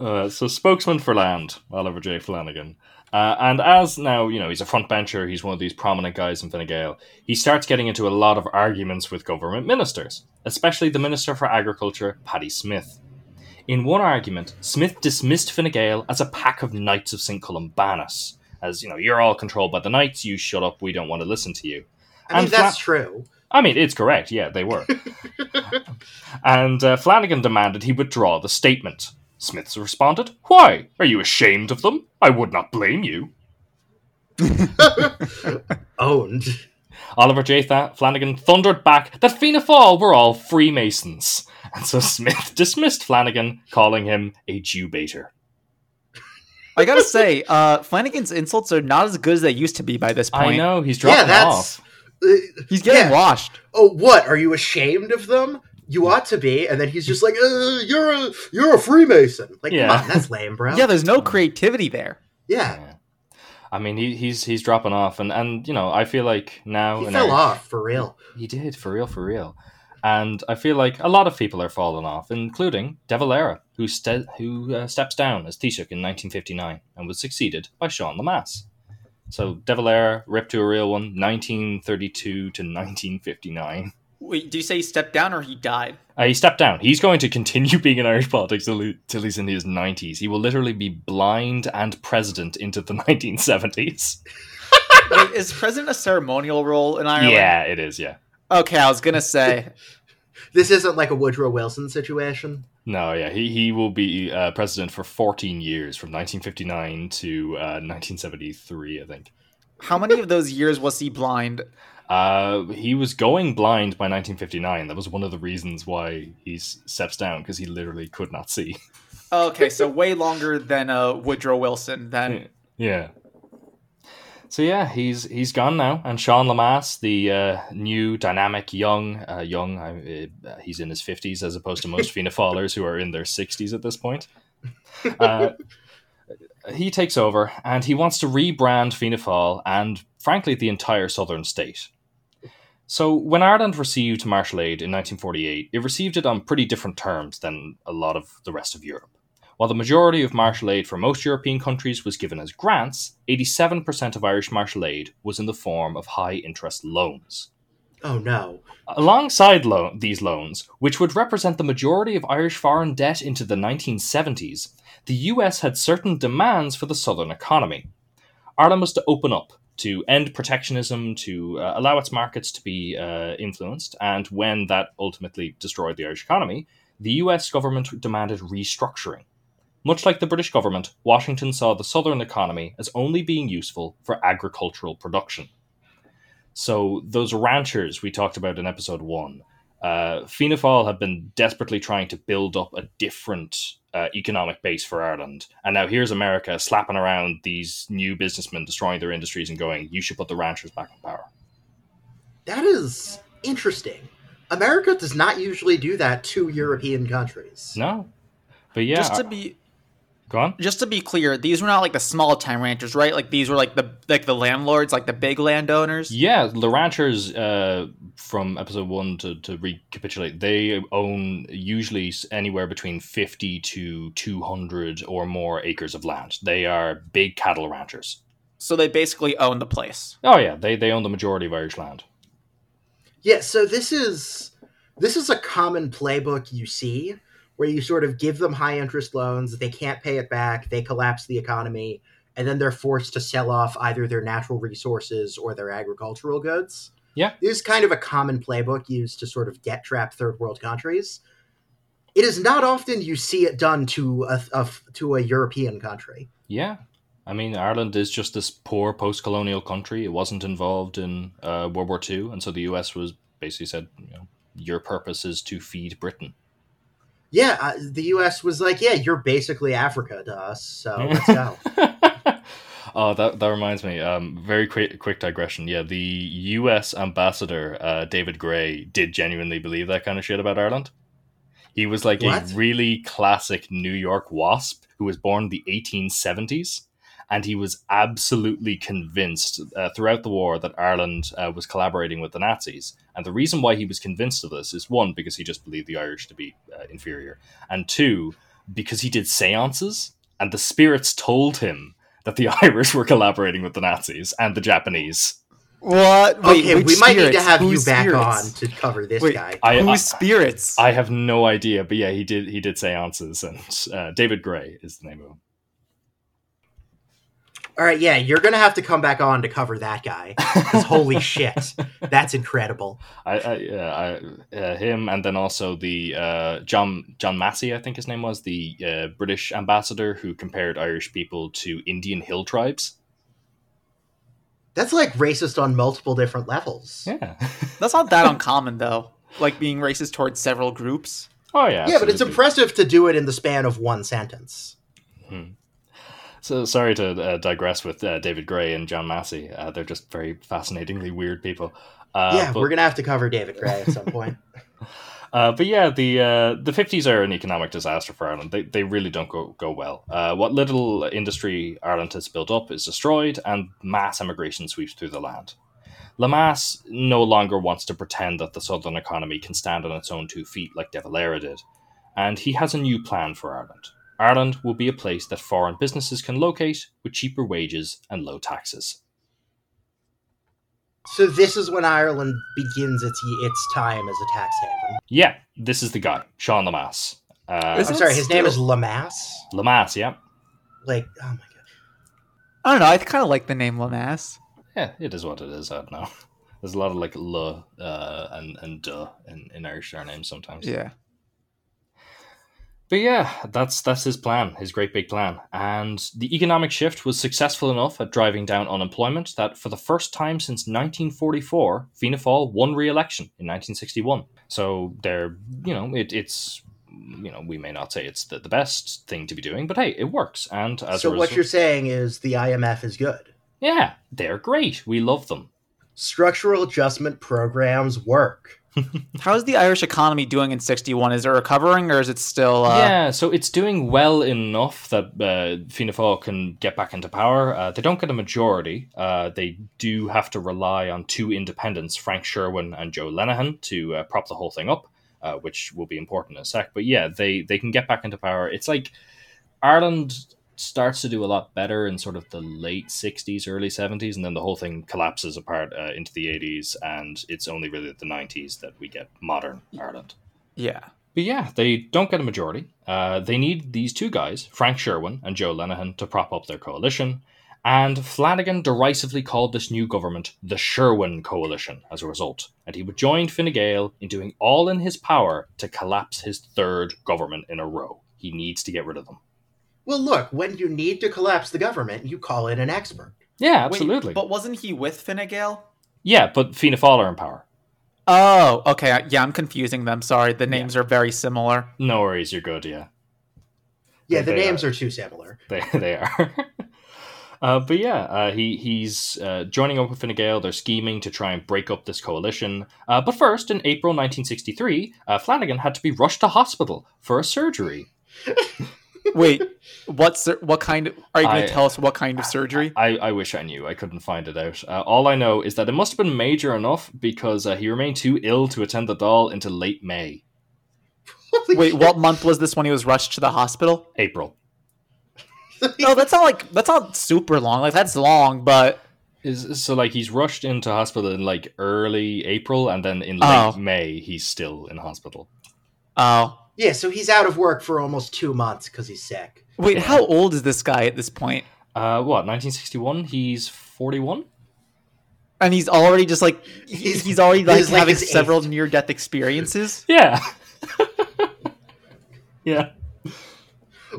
[SPEAKER 3] uh, so spokesman for land, Oliver J. Flanagan. Uh, and as now, you know, he's a frontbencher, he's one of these prominent guys in Fine Gael, he starts getting into a lot of arguments with government ministers, especially the Minister for Agriculture, Paddy Smith. In one argument, Smith dismissed Fine Gael as a pack of Knights of St. Columbanus. As, you know, you're all controlled by the Knights, you shut up, we don't want to listen to you.
[SPEAKER 1] I mean,
[SPEAKER 3] And
[SPEAKER 1] that's
[SPEAKER 3] Fla-
[SPEAKER 1] true.
[SPEAKER 3] I mean, it's correct. Yeah, they were. and uh, Flanagan demanded he withdraw the statement. Smith responded, Why? Are you ashamed of them? I would not blame you.
[SPEAKER 1] Owned.
[SPEAKER 3] Oliver J. Th- Flanagan thundered back that Fianna Fáil were all Freemasons. And so Smith dismissed Flanagan, calling him a Jew baiter.
[SPEAKER 2] I gotta say, uh, Flanagan's insults are not as good as they used to be by this point.
[SPEAKER 3] I know, he's dropping
[SPEAKER 1] yeah, that's.
[SPEAKER 3] off.
[SPEAKER 1] uh,
[SPEAKER 2] He's getting
[SPEAKER 1] Yeah.
[SPEAKER 2] washed.
[SPEAKER 1] oh, what? Are you ashamed of them? You ought to be. And then he's just like, uh, "You're a you're a Freemason." Like,
[SPEAKER 3] Yeah.
[SPEAKER 1] come on, that's lame, bro.
[SPEAKER 2] Yeah, there's no creativity there.
[SPEAKER 1] yeah.
[SPEAKER 3] Yeah. I mean, he, he's he's dropping off, and, and you know, I feel like now
[SPEAKER 1] He
[SPEAKER 3] in
[SPEAKER 1] fell
[SPEAKER 3] Irish-
[SPEAKER 1] off for real.
[SPEAKER 3] He did for real, for real. And I feel like a lot of people are falling off, including De Valera, who ste- who uh, steps down as Taoiseach in 1959 and was succeeded by Sean Lemass. So De Valera ripped to a real one, 1932 to 1959.
[SPEAKER 2] Wait, do you say he stepped down or he died?
[SPEAKER 3] Uh, he stepped down. He's going to continue being in Irish politics till, till he's in his 90s. He will literally be blind and president into the 1970s.
[SPEAKER 2] Wait, is president a ceremonial role in Ireland?
[SPEAKER 3] Yeah, it is, yeah.
[SPEAKER 2] Okay, I was gonna say.
[SPEAKER 1] This isn't like a Woodrow Wilson situation.
[SPEAKER 3] No, yeah, he, he will be uh, president for 14 years, from 1959 to uh, 1973, I think.
[SPEAKER 2] How many of those years was he blind?
[SPEAKER 3] Uh, he was going blind by 1959. That was one of the reasons why he steps down, because he literally could not see.
[SPEAKER 2] Okay, so way longer than uh, Woodrow Wilson. Then
[SPEAKER 3] Yeah. So yeah, he's he's gone now, and Sean Lemass, the uh, new dynamic young uh, young, uh, he's in his fifties as opposed to most Fianna Fáilers who are in their sixties at this point. Uh, he takes over, and he wants to rebrand Fianna Fáil and, frankly, the entire southern state. So when Ireland received Marshall aid in 1948, it received it on pretty different terms than a lot of the rest of Europe. While the majority of Marshall aid for most European countries was given as grants, 87% of Irish Marshall aid was in the form of high interest loans.
[SPEAKER 1] Oh no.
[SPEAKER 3] Alongside lo- these loans, which would represent the majority of Irish foreign debt into the 1970s, the US had certain demands for the southern economy. Ireland was to open up, to end protectionism, to uh, allow its markets to be uh, influenced, and when that ultimately destroyed the Irish economy, the US government demanded restructuring. Much like the British government, Washington saw the southern economy as only being useful for agricultural production. So those ranchers we talked about in episode one, uh, Fianna Fáil have been desperately trying to build up a different uh, economic base for Ireland, and now here's America slapping around these new businessmen, destroying their industries, and going, "You should put the ranchers back in power."
[SPEAKER 1] That is interesting. America does not usually do that to European countries.
[SPEAKER 3] No, but yeah,
[SPEAKER 2] just to be
[SPEAKER 3] go on.
[SPEAKER 2] just to be clear, these were not like the small time ranchers, right? Like these were like the like the landlords, like the big landowners.
[SPEAKER 3] Yeah, the ranchers uh, from episode one to, to recapitulate, they own usually anywhere between 50 to 200 or more acres of land. They are big cattle ranchers.
[SPEAKER 2] So they basically own the place.
[SPEAKER 3] Oh, yeah, they, they own the majority of Irish land.
[SPEAKER 1] Yeah, so this is this is a common playbook you see where you sort of give them high interest loans, they can't pay it back, they collapse the economy, and then they're forced to sell off either their natural resources or their agricultural goods.
[SPEAKER 3] Yeah.
[SPEAKER 1] This is kind of a common playbook used to sort of debt trap third world countries. It is not often you see it done to a, a to a European country.
[SPEAKER 3] Yeah. I mean, Ireland is just this poor post colonial country. It wasn't involved in uh, World War II, and so the US was basically said, you know, your purpose is to feed Britain.
[SPEAKER 1] Yeah, uh, the U.S. was like, "Yeah, you're basically Africa to us, so let's go."
[SPEAKER 3] oh, that that reminds me. Um, very quick quick digression. Yeah, the U.S. ambassador uh, David Gray did genuinely believe that kind of shit about Ireland. He was like
[SPEAKER 1] What?
[SPEAKER 3] a really classic New York wasp who was born in the 1870s, and he was absolutely convinced uh, throughout the war that Ireland uh, was collaborating with the Nazis. And the reason why he was convinced of this is one because he just believed the Irish to be uh, inferior, and two because he did seances, and the spirits told him that the Irish were collaborating with the Nazis and the Japanese.
[SPEAKER 2] What? Wait,
[SPEAKER 1] okay,
[SPEAKER 2] which
[SPEAKER 1] we might need to
[SPEAKER 2] spirits?
[SPEAKER 1] have you back
[SPEAKER 2] spirits?
[SPEAKER 1] on to cover this
[SPEAKER 2] Wait,
[SPEAKER 1] guy.
[SPEAKER 3] I,
[SPEAKER 2] Whose
[SPEAKER 3] I,
[SPEAKER 2] spirits?
[SPEAKER 3] I have no idea, but yeah, he did. He did seances, and uh, David Gray is the name of him.
[SPEAKER 1] All right, yeah, you're gonna have to come back on to cover that guy. 'Cause holy shit, that's incredible.
[SPEAKER 3] I, I, yeah, I uh, him, and then also the uh, John John Maffey, I think his name was the uh, British ambassador who compared Irish people to Indian hill tribes.
[SPEAKER 1] That's like racist on multiple different levels.
[SPEAKER 3] Yeah.
[SPEAKER 2] That's not that uncommon though. Like being racist towards several groups.
[SPEAKER 3] oh yeah.
[SPEAKER 1] yeah, but it's impressive to do it in the span of one sentence.
[SPEAKER 3] So sorry to uh, digress with uh, David Gray and John Maffey. Uh, they're just very fascinatingly weird people. Uh,
[SPEAKER 1] yeah,
[SPEAKER 3] but-
[SPEAKER 1] we're gonna have to cover David Gray at some point.
[SPEAKER 3] Uh, but yeah, the uh, the fifties are an economic disaster for Ireland. They they really don't go go well. Uh, what little industry Ireland has built up is destroyed, and mass immigration sweeps through the land. Lemass no longer wants to pretend that the southern economy can stand on its own two feet like De Valera did, and he has a new plan for Ireland. Ireland will be a place that foreign businesses can locate with cheaper wages and low taxes.
[SPEAKER 1] So this is when Ireland begins its its time as a tax haven.
[SPEAKER 3] Yeah, this is the guy, Sean Lemass. Uh,
[SPEAKER 1] I'm sorry, his name is Lemass.
[SPEAKER 3] Lemass. Yeah.
[SPEAKER 1] Like, oh my god.
[SPEAKER 2] I don't know. I kind of like the name Lemass.
[SPEAKER 3] Yeah, it is what it is. I don't know. There's a lot of like l uh, and and duh in, in Irish surnames sometimes.
[SPEAKER 2] Yeah.
[SPEAKER 3] But yeah, that's that's his plan, his great big plan. And the economic shift was successful enough at driving down unemployment that for the first time since 1944, Fianna Fáil won re-election in 1961. So they're, you know, it, it's, you know, we may not say it's the, the best thing to be doing, but hey, it works. And as
[SPEAKER 1] So
[SPEAKER 3] a
[SPEAKER 1] what you're saying is the IMF is good.
[SPEAKER 3] yeah, they're great. We love them.
[SPEAKER 1] Structural adjustment programs work.
[SPEAKER 2] How's the Irish economy doing in 61? Is it recovering or is it still. Uh,
[SPEAKER 3] yeah, so it's doing well enough that uh, Fianna Fáil can get back into power. Uh, they don't get a majority. Uh, they do have to rely on two independents, Frank Sherwin and Joe Leneghan, to uh, prop the whole thing up, uh, which will be important in a sec. But yeah, they, they can get back into power. It's like Ireland starts to do a lot better in sort of the late 60s, early 70s, and then the whole thing collapses apart uh, into the 80s, and it's only really the 90s that we get modern Ireland.
[SPEAKER 2] Yeah.
[SPEAKER 3] But yeah, they don't get a majority. Uh, they need these two guys, Frank Sherwin and Joe Leneghan to prop up their coalition. And Flanagan derisively called this new government the Sherwin Coalition as a result. And he would join Fine Gael in doing all in his power to collapse his third government in a row. He needs to get rid of them.
[SPEAKER 1] Well, look, when you need to collapse the government, you call in an expert.
[SPEAKER 3] Yeah,
[SPEAKER 2] Wait,
[SPEAKER 3] absolutely.
[SPEAKER 2] but wasn't he with Fine Gael?
[SPEAKER 3] yeah, but Fianna Fáil are in power.
[SPEAKER 2] Oh, okay. Yeah, I'm confusing them. Sorry. The names are very similar.
[SPEAKER 3] No worries, you're good, yeah.
[SPEAKER 1] Yeah,
[SPEAKER 3] They
[SPEAKER 1] the names
[SPEAKER 3] are.
[SPEAKER 1] are too similar.
[SPEAKER 3] they they are. uh, but yeah, uh, he he's uh, joining up with Fine Gael. They're scheming to try and break up this coalition. Uh, but first, in April 1963, uh, Flanagan had to be rushed to hospital for a surgery.
[SPEAKER 2] Wait, what's what kind of are you going to tell us what kind of surgery?
[SPEAKER 3] I, I wish I knew. I couldn't find it out. Uh, all I know is that it must have been major enough because uh, he remained too ill to attend the Dáil into late May,
[SPEAKER 2] Wait, what month was this when he was rushed to the hospital?
[SPEAKER 3] April.
[SPEAKER 2] No, that's not like that's not super long. Like that's long, but
[SPEAKER 3] Is so like he's rushed into hospital in like early April, and then in late
[SPEAKER 2] Oh.
[SPEAKER 3] May he's still in hospital.
[SPEAKER 2] oh.
[SPEAKER 1] Yeah, so he's out of work for almost two months because he's sick.
[SPEAKER 2] Wait, how old is this guy at this point?
[SPEAKER 3] Uh, what 1961? He's 41.
[SPEAKER 2] And he's already just like
[SPEAKER 1] He's-
[SPEAKER 2] he's, he's already like
[SPEAKER 1] is like
[SPEAKER 2] having several near death experiences.
[SPEAKER 3] Yeah. yeah.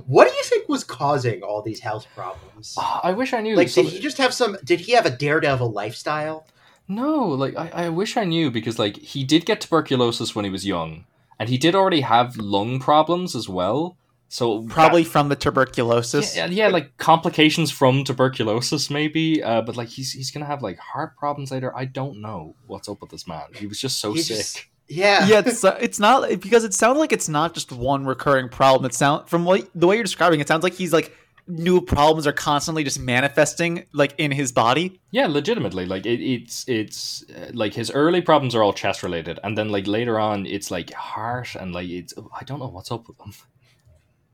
[SPEAKER 1] What do you think was causing all these health problems?
[SPEAKER 3] Ah, I wish I knew.
[SPEAKER 1] Like,
[SPEAKER 3] some-
[SPEAKER 1] did he just have some? Did he have a daredevil lifestyle?
[SPEAKER 3] No, like I, I wish I knew because like he did get tuberculosis when he was young, and he did already have lung problems as well. So
[SPEAKER 2] Probably from the tuberculosis.
[SPEAKER 3] yeah, yeah, like complications from tuberculosis, maybe. Uh, but like he's he's gonna have like heart problems later. I don't know what's up with this man. He was just so
[SPEAKER 1] He's
[SPEAKER 3] sick.
[SPEAKER 1] just- yeah.
[SPEAKER 2] yeah, it's uh, it's not because it sounds like it's not just one recurring problem. It sound from what the way you're describing, it sounds like he's like new problems are constantly just manifesting like in his body.
[SPEAKER 3] Yeah, legitimately. Like it, it's it's uh, like his early problems are all chest related, and then like later on, it's like heart and like it's I don't know what's up with him.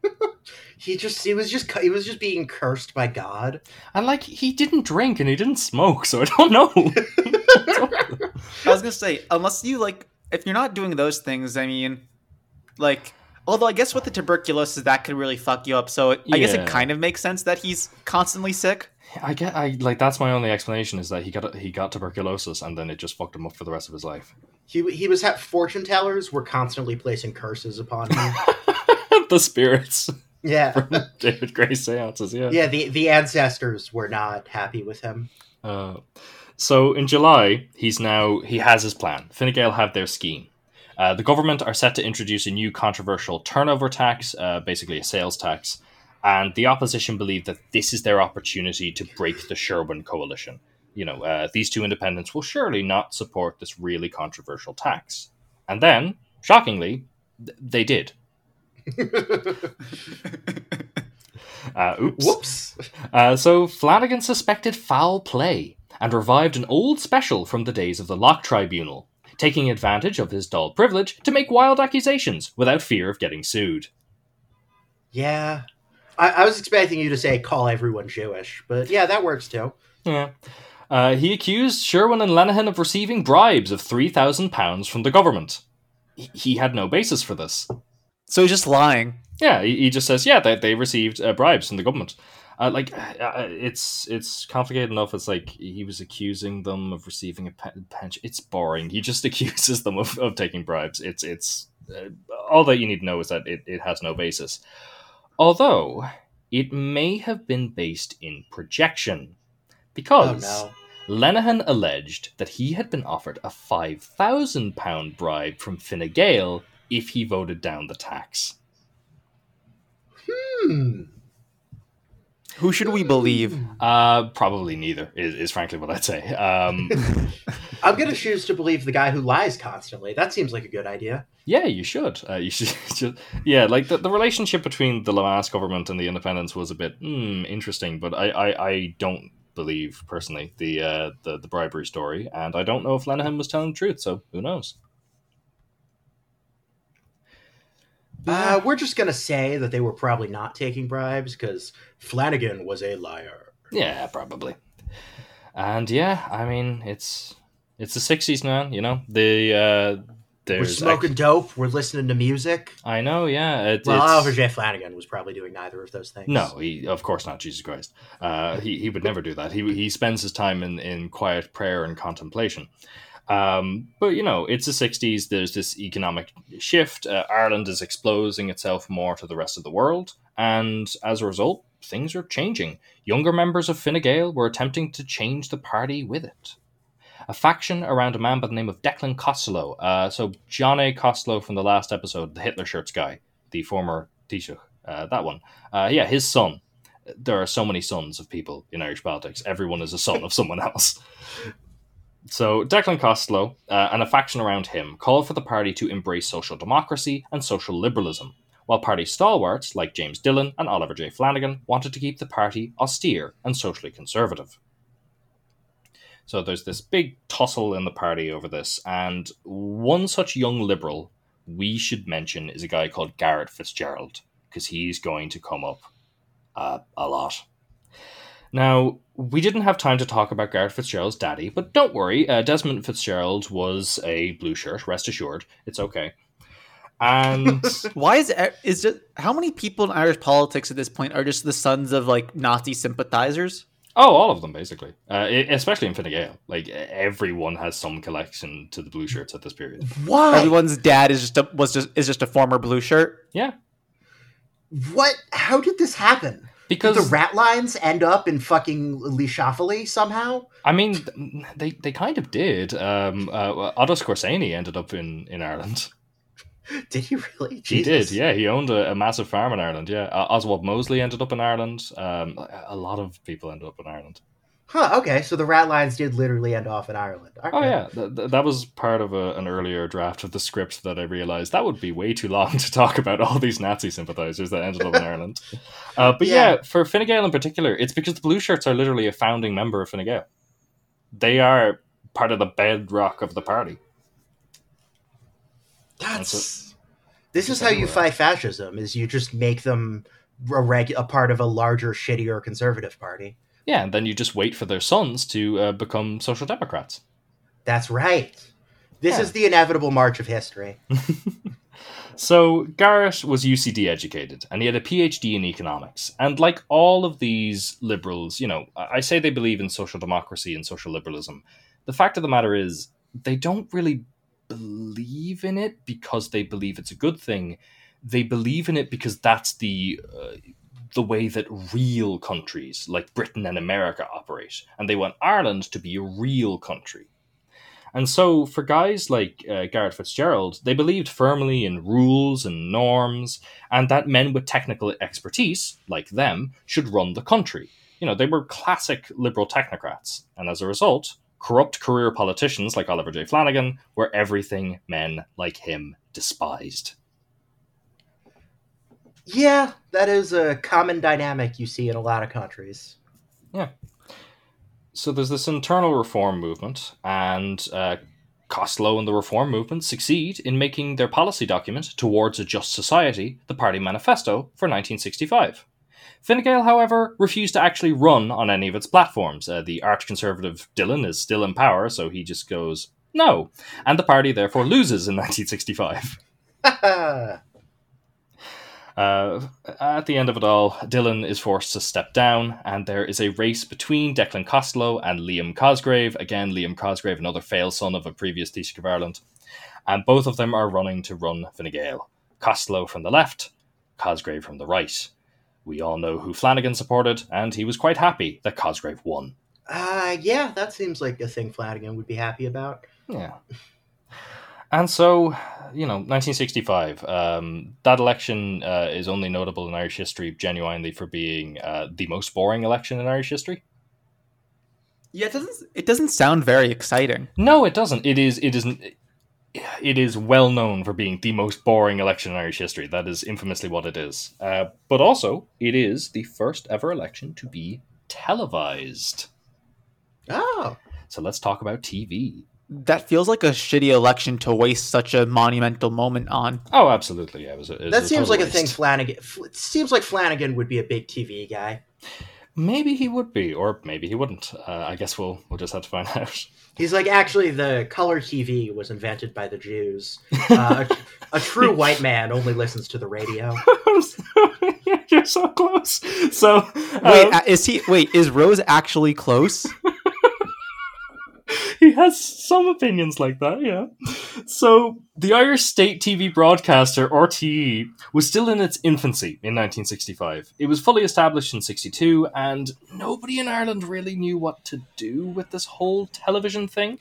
[SPEAKER 1] He just he was just he was just being cursed by God.
[SPEAKER 3] And like he didn't drink and he didn't smoke, so I don't know.
[SPEAKER 2] I was gonna say, unless you like, if you're not doing those things, I mean, like, although I guess with the tuberculosis that could really fuck you up. So it, I guess
[SPEAKER 3] Yeah.
[SPEAKER 2] it kind of makes sense that he's constantly sick.
[SPEAKER 3] I get I like that's my only explanation is that he got he got tuberculosis and then it just fucked him up for the rest of his life.
[SPEAKER 1] He he was ha- fortune tellers were constantly placing curses upon him.
[SPEAKER 3] the spirits
[SPEAKER 1] yeah.
[SPEAKER 3] from David Gray seances, yeah.
[SPEAKER 1] Yeah, the the ancestors were not happy with him.
[SPEAKER 3] Uh, so in July, he's now he has his plan. Fine Gael have their scheme. Uh, the government are set to introduce a new controversial turnover tax, uh, basically a sales tax, and the opposition believe that this is their opportunity to break the Sherwin coalition. You know, uh, these two independents will surely not support this really controversial tax. And then, Shockingly, th- they did. Uh, oops.
[SPEAKER 1] Whoops.
[SPEAKER 3] Uh, so Flanagan suspected foul play and revived an old special from the days of the Locke Tribunal, taking advantage of his Dáil privilege to make wild accusations without fear of getting sued.
[SPEAKER 1] Yeah. I, I was expecting you to say call everyone Jewish, but yeah, that works too.
[SPEAKER 3] Yeah. Uh, he accused Sherwin and Leneghan of receiving bribes of £3,000 from the government. He- He had no basis for this.
[SPEAKER 2] So he's just lying.
[SPEAKER 3] Yeah, he, he just says, yeah, they, they received uh, bribes from the government. Uh, like, uh, it's it's complicated enough. It's like he was accusing them of receiving a pe- pension. It's boring. He just accuses them of, of taking bribes. It's it's uh, all that you need to know is that it, it has no basis. Although it may have been based in projection,
[SPEAKER 1] Oh
[SPEAKER 3] because
[SPEAKER 1] no.
[SPEAKER 3] Leneghan alleged that he had been offered a five thousand pound bribe from Fine Gael if he voted down the tax.
[SPEAKER 1] Hmm.
[SPEAKER 2] Who should we believe?
[SPEAKER 3] Uh, probably neither is, is frankly what I'd say. Um,
[SPEAKER 1] I'm gonna choose to believe the guy who lies constantly. That seems like a good idea.
[SPEAKER 3] yeah, you should. Uh, you should, should- Yeah, like the, the relationship between the Lemass government and the independents was a bit hmm, interesting, but I, I, I don't believe personally the, uh, the the bribery story, and I don't know if Leneghan was telling the truth. So who knows?
[SPEAKER 1] Uh, we're just gonna say that they were probably not taking bribes because Flanagan was a liar.
[SPEAKER 3] Yeah, probably. And yeah, I mean it's it's the sixties, man. You know the uh,
[SPEAKER 1] We're smoking dope. We're listening to music.
[SPEAKER 3] I know, yeah. It,
[SPEAKER 1] Well, Oliver J. Flanagan was probably doing neither of those things.
[SPEAKER 3] No, he of course not. Jesus Christ, uh, he he would never do that. He he spends his time in in quiet prayer and contemplation. Um, but you know, it's the '60s. There's this economic shift. Uh, Ireland is exposing itself more to the rest of the world, and as a result, things are changing. Younger members of Fine Gael were attempting to change the party with it. A faction around a man by the name of Declan Costello. Uh, so John A. Costello from the last episode, the Hitler shirts guy, the former Taoiseach, uh, that one. Uh, yeah, his son. There are so many sons of people in Irish politics. Everyone is a son of someone else. So Declan Costello uh, and a faction around him called for the party to embrace social democracy and social liberalism, while party stalwarts like James Dillon and Oliver J. Flanagan wanted to keep the party austere and socially conservative. So there's this big tussle in the party over this, and one such young liberal we should mention is a guy called Garret Fitzgerald, because he's going to come up uh, a lot. Now, we didn't have time to talk about Garret Fitzgerald's daddy, but don't worry, uh, Desmond Fitzgerald was a blue shirt, rest assured. It's okay. And
[SPEAKER 2] Why is e- is just how many people in Irish politics at this point are just the sons of like Nazi sympathizers?
[SPEAKER 3] oh, all of them basically, uh, especially in Fine Gael. Like everyone has some connection to the blue shirts at this period.
[SPEAKER 1] Why?
[SPEAKER 2] Everyone's dad is just a, was just is just a former blue shirt.
[SPEAKER 3] Yeah,
[SPEAKER 1] What? How did this happen? Did
[SPEAKER 3] because
[SPEAKER 1] the rat lines end up in fucking Laois-Offaly somehow?
[SPEAKER 3] I mean, they they kind of did. Um, uh, Otto Skorzeny ended up in in Ireland.
[SPEAKER 1] Did he really?
[SPEAKER 3] He did, yeah. He owned a, a massive farm in Ireland. Yeah, uh, Oswald Mosley ended up in Ireland. Um, a- a lot of people ended up in Ireland.
[SPEAKER 1] Huh. Okay. So the rat lines did literally end off in Ireland.
[SPEAKER 3] Oh yeah, th- th- that was part of a, an earlier draft of the script that I realized that would be way too long to talk about all these Nazi sympathizers that ended up in Ireland. Uh, but yeah.
[SPEAKER 1] Yeah.
[SPEAKER 3] for Fine Gael in particular, it's because the Blue Shirts are literally a founding member of Fine Gael. They are part of the bedrock of the party.
[SPEAKER 1] That's. This is how you fight fascism: is you just make them a, reg- a part of a larger, shittier conservative party.
[SPEAKER 3] Yeah, and then you just wait for their sons to uh, become social democrats.
[SPEAKER 1] That's right. This
[SPEAKER 3] Yeah.
[SPEAKER 1] is the inevitable march of history.
[SPEAKER 3] So Garret was UCD educated, and he had a PhD in economics. And like all of these liberals, you know, I say they believe in social democracy and social liberalism. The fact of the matter is, they don't really believe in it because they believe it's a good thing. They believe in it because that's the uh, the way that real countries like Britain and America operate, and they want Ireland to be a real country. And so, for guys like uh, Garret Fitzgerald, they believed firmly in rules and norms, and that men with technical expertise, like them, should run the country. You know, they were classic liberal technocrats, and as a result, corrupt career politicians like Oliver J. Flanagan were everything men like him despised.
[SPEAKER 1] Yeah, that is a common dynamic you see in a lot of countries.
[SPEAKER 3] Yeah. So there's this internal reform movement, and uh, Costello and the reform movement succeed in making their policy document towards a just society the party manifesto for 1965. Fine Gael, however, refused to actually run on any of its platforms. Uh, the arch conservative Dillon is still in power, so he just goes, no. And the party therefore loses in 1965. Uh, at the end of it all, Dillon is forced to step down, and there is a race between Declan Costello and Liam Cosgrave. Again, Liam Cosgrave, another fail son of a previous Taoiseach of Ireland. And both of them are running to run Fine Gael. Costello from the left, Cosgrave from the right. We all know who Flanagan supported, and he was quite happy that Cosgrave won.
[SPEAKER 1] Uh, yeah, that seems like a thing Flanagan would be happy about.
[SPEAKER 3] Yeah. And so, you know, 1965, um, that election uh, is only notable in Irish history genuinely for being uh, the most boring election in Irish history.
[SPEAKER 2] Yeah, it doesn't. It doesn't sound very exciting.
[SPEAKER 3] No, it doesn't. It is. It isn't. It is well known for being the most boring election in Irish history. That is infamously what it is. Uh, but also, it is the first ever election to be televised.
[SPEAKER 1] Oh,
[SPEAKER 3] So let's talk about TV.
[SPEAKER 2] That feels like a shitty election to waste such a monumental moment on.
[SPEAKER 3] Oh, absolutely. Yeah, it was a, it was
[SPEAKER 1] that
[SPEAKER 3] a
[SPEAKER 1] seems
[SPEAKER 3] total
[SPEAKER 1] like a thing. Flanagan. It seems like Flanagan would be a big TV guy.
[SPEAKER 3] Maybe he would be, or maybe he wouldn't. Uh, I guess we'll we'll just have to find out.
[SPEAKER 1] He's like, actually, the color TV was invented by the Jews. Uh, a, a true white man only listens to the radio.
[SPEAKER 3] You're so close. So
[SPEAKER 2] Wait,
[SPEAKER 3] um,
[SPEAKER 2] uh, is he? Wait, is Rose actually close?
[SPEAKER 3] he has some opinions like that, yeah. So the Irish state TV broadcaster RTE was still in its infancy in 1965. It was fully established in 62, and nobody in Ireland really knew what to do with this whole television thing.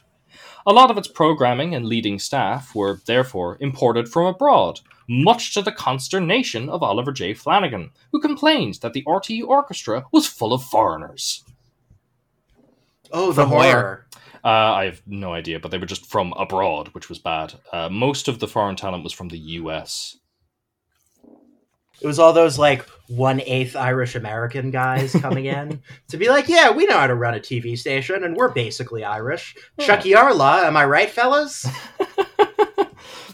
[SPEAKER 3] A lot of its programming and leading staff were therefore imported from abroad, much to the consternation of Oliver J. Flanagan, who complained that the RTE orchestra was full of foreigners.
[SPEAKER 1] Oh, the
[SPEAKER 2] From where?
[SPEAKER 3] Uh, I have no idea, but they were just from abroad, which was bad. Uh, most of the foreign talent was from the US.
[SPEAKER 1] It was all those like one eighth Irish American guys coming in to be like, yeah, we know how to run a TV station, and we're basically Irish.
[SPEAKER 3] Yeah.
[SPEAKER 1] Chucky Arla, am I right, fellas?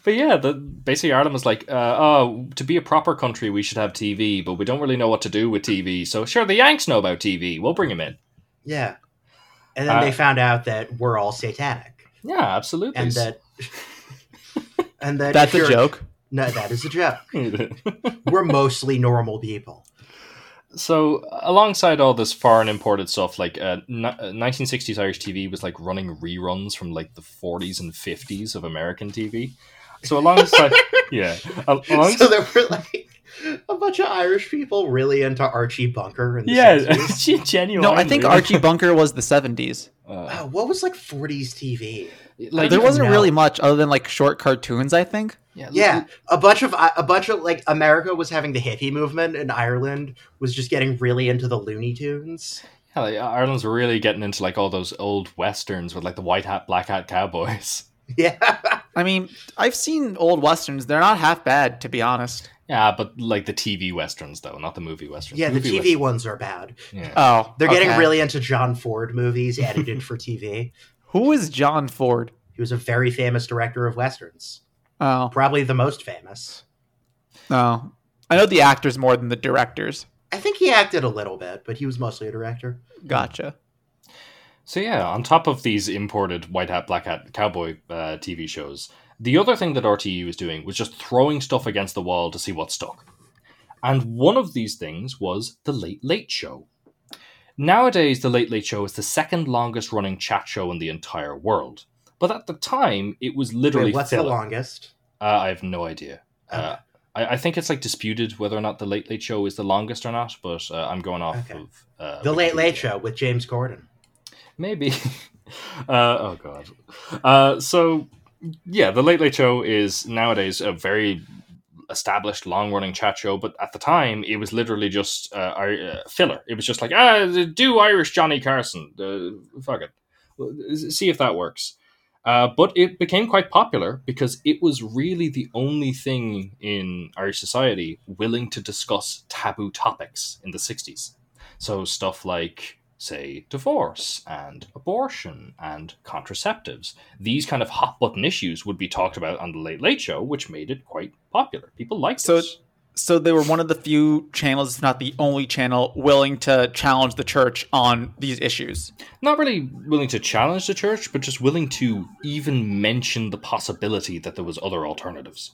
[SPEAKER 3] But yeah, the, basically Ireland was like, uh, oh, to be a proper country, we should have TV, but we don't really know what to do with TV. So sure, the Yanks know about TV. We'll bring them in.
[SPEAKER 1] Yeah. And then
[SPEAKER 3] Uh,
[SPEAKER 1] they found out that we're all satanic,
[SPEAKER 3] Yeah, absolutely.
[SPEAKER 1] and that, and that
[SPEAKER 2] That's a joke.
[SPEAKER 1] No, that is a joke. We're mostly normal people.
[SPEAKER 3] so alongside all this foreign imported stuff, like uh, n- uh, 1960s Irish TV was like running reruns from like the 40s and 50s of American TV. So alongside, yeah, al- alongside,
[SPEAKER 1] So there were like a bunch of Irish people really into Archie Bunker and
[SPEAKER 3] yeah,
[SPEAKER 1] 60s.
[SPEAKER 3] genuinely.
[SPEAKER 2] No, I think Archie Bunker was the seventies.
[SPEAKER 3] Uh,
[SPEAKER 1] Wow, what was like 40s TV?
[SPEAKER 3] like
[SPEAKER 2] there wasn't
[SPEAKER 1] know.
[SPEAKER 2] really much other than like short cartoons. I think.
[SPEAKER 3] yeah,
[SPEAKER 1] Yeah, a bunch of a bunch of like America was having the hippie movement, and Ireland was just getting really into the Looney Tunes.
[SPEAKER 3] Yeah, like, Ireland's really getting into like all those old westerns with like the white hat, black hat cowboys.
[SPEAKER 1] Yeah,
[SPEAKER 2] I mean, I've seen old westerns. They're not half bad, to be honest.
[SPEAKER 3] Yeah, but like the TV westerns though, not the movie westerns.
[SPEAKER 1] yeah, the
[SPEAKER 3] Movie
[SPEAKER 1] TV ones are bad.
[SPEAKER 3] yeah.
[SPEAKER 2] Oh,
[SPEAKER 1] They're getting
[SPEAKER 2] okay.
[SPEAKER 1] really into John Ford movies edited for TV.
[SPEAKER 2] Who is John Ford?
[SPEAKER 1] He was a very famous director of westerns,
[SPEAKER 2] Oh,
[SPEAKER 1] probably the most famous.
[SPEAKER 2] oh, I know the actors more than the directors.
[SPEAKER 1] I think he acted a little bit, but he was mostly a director.
[SPEAKER 2] Gotcha.
[SPEAKER 3] So yeah, on top of these imported white hat, black hat cowboy uh, TV shows, the other thing that RTE was doing was just throwing stuff against the wall to see what stuck. And one of these things was the Late Late Show. Nowadays, the Late Late Show is the second longest running chat show in the entire world. But at the time, it was literally
[SPEAKER 1] Wait, what's
[SPEAKER 3] filler.
[SPEAKER 1] the longest?
[SPEAKER 3] Uh, I have no idea. Uh, I, I think it's like disputed whether or not the Late Late Show is the longest or not, but uh, I'm going off
[SPEAKER 1] Okay.
[SPEAKER 3] of uh,
[SPEAKER 1] the Late Late Show with James Corden.
[SPEAKER 3] Maybe. uh, oh god. Uh, so yeah, the Late Late Show is nowadays a very established, long-running chat show, but at the time it was literally just uh, uh, filler. It was just like ah, do Irish Johnny Carson, uh, fuck it. See if that works. Uh, but it became quite popular because it was really the only thing in Irish society willing to discuss taboo topics in the 60s. So, stuff like, say, divorce and abortion and contraceptives. These kind of hot button issues would be talked about on The Late Late Show, which made it quite popular. People liked
[SPEAKER 2] So
[SPEAKER 3] it.
[SPEAKER 2] so they were one of the few channels, if not the only channel, willing to challenge the church on these issues.
[SPEAKER 3] Not really willing to challenge the church, but just willing to even mention the possibility that there was other alternatives.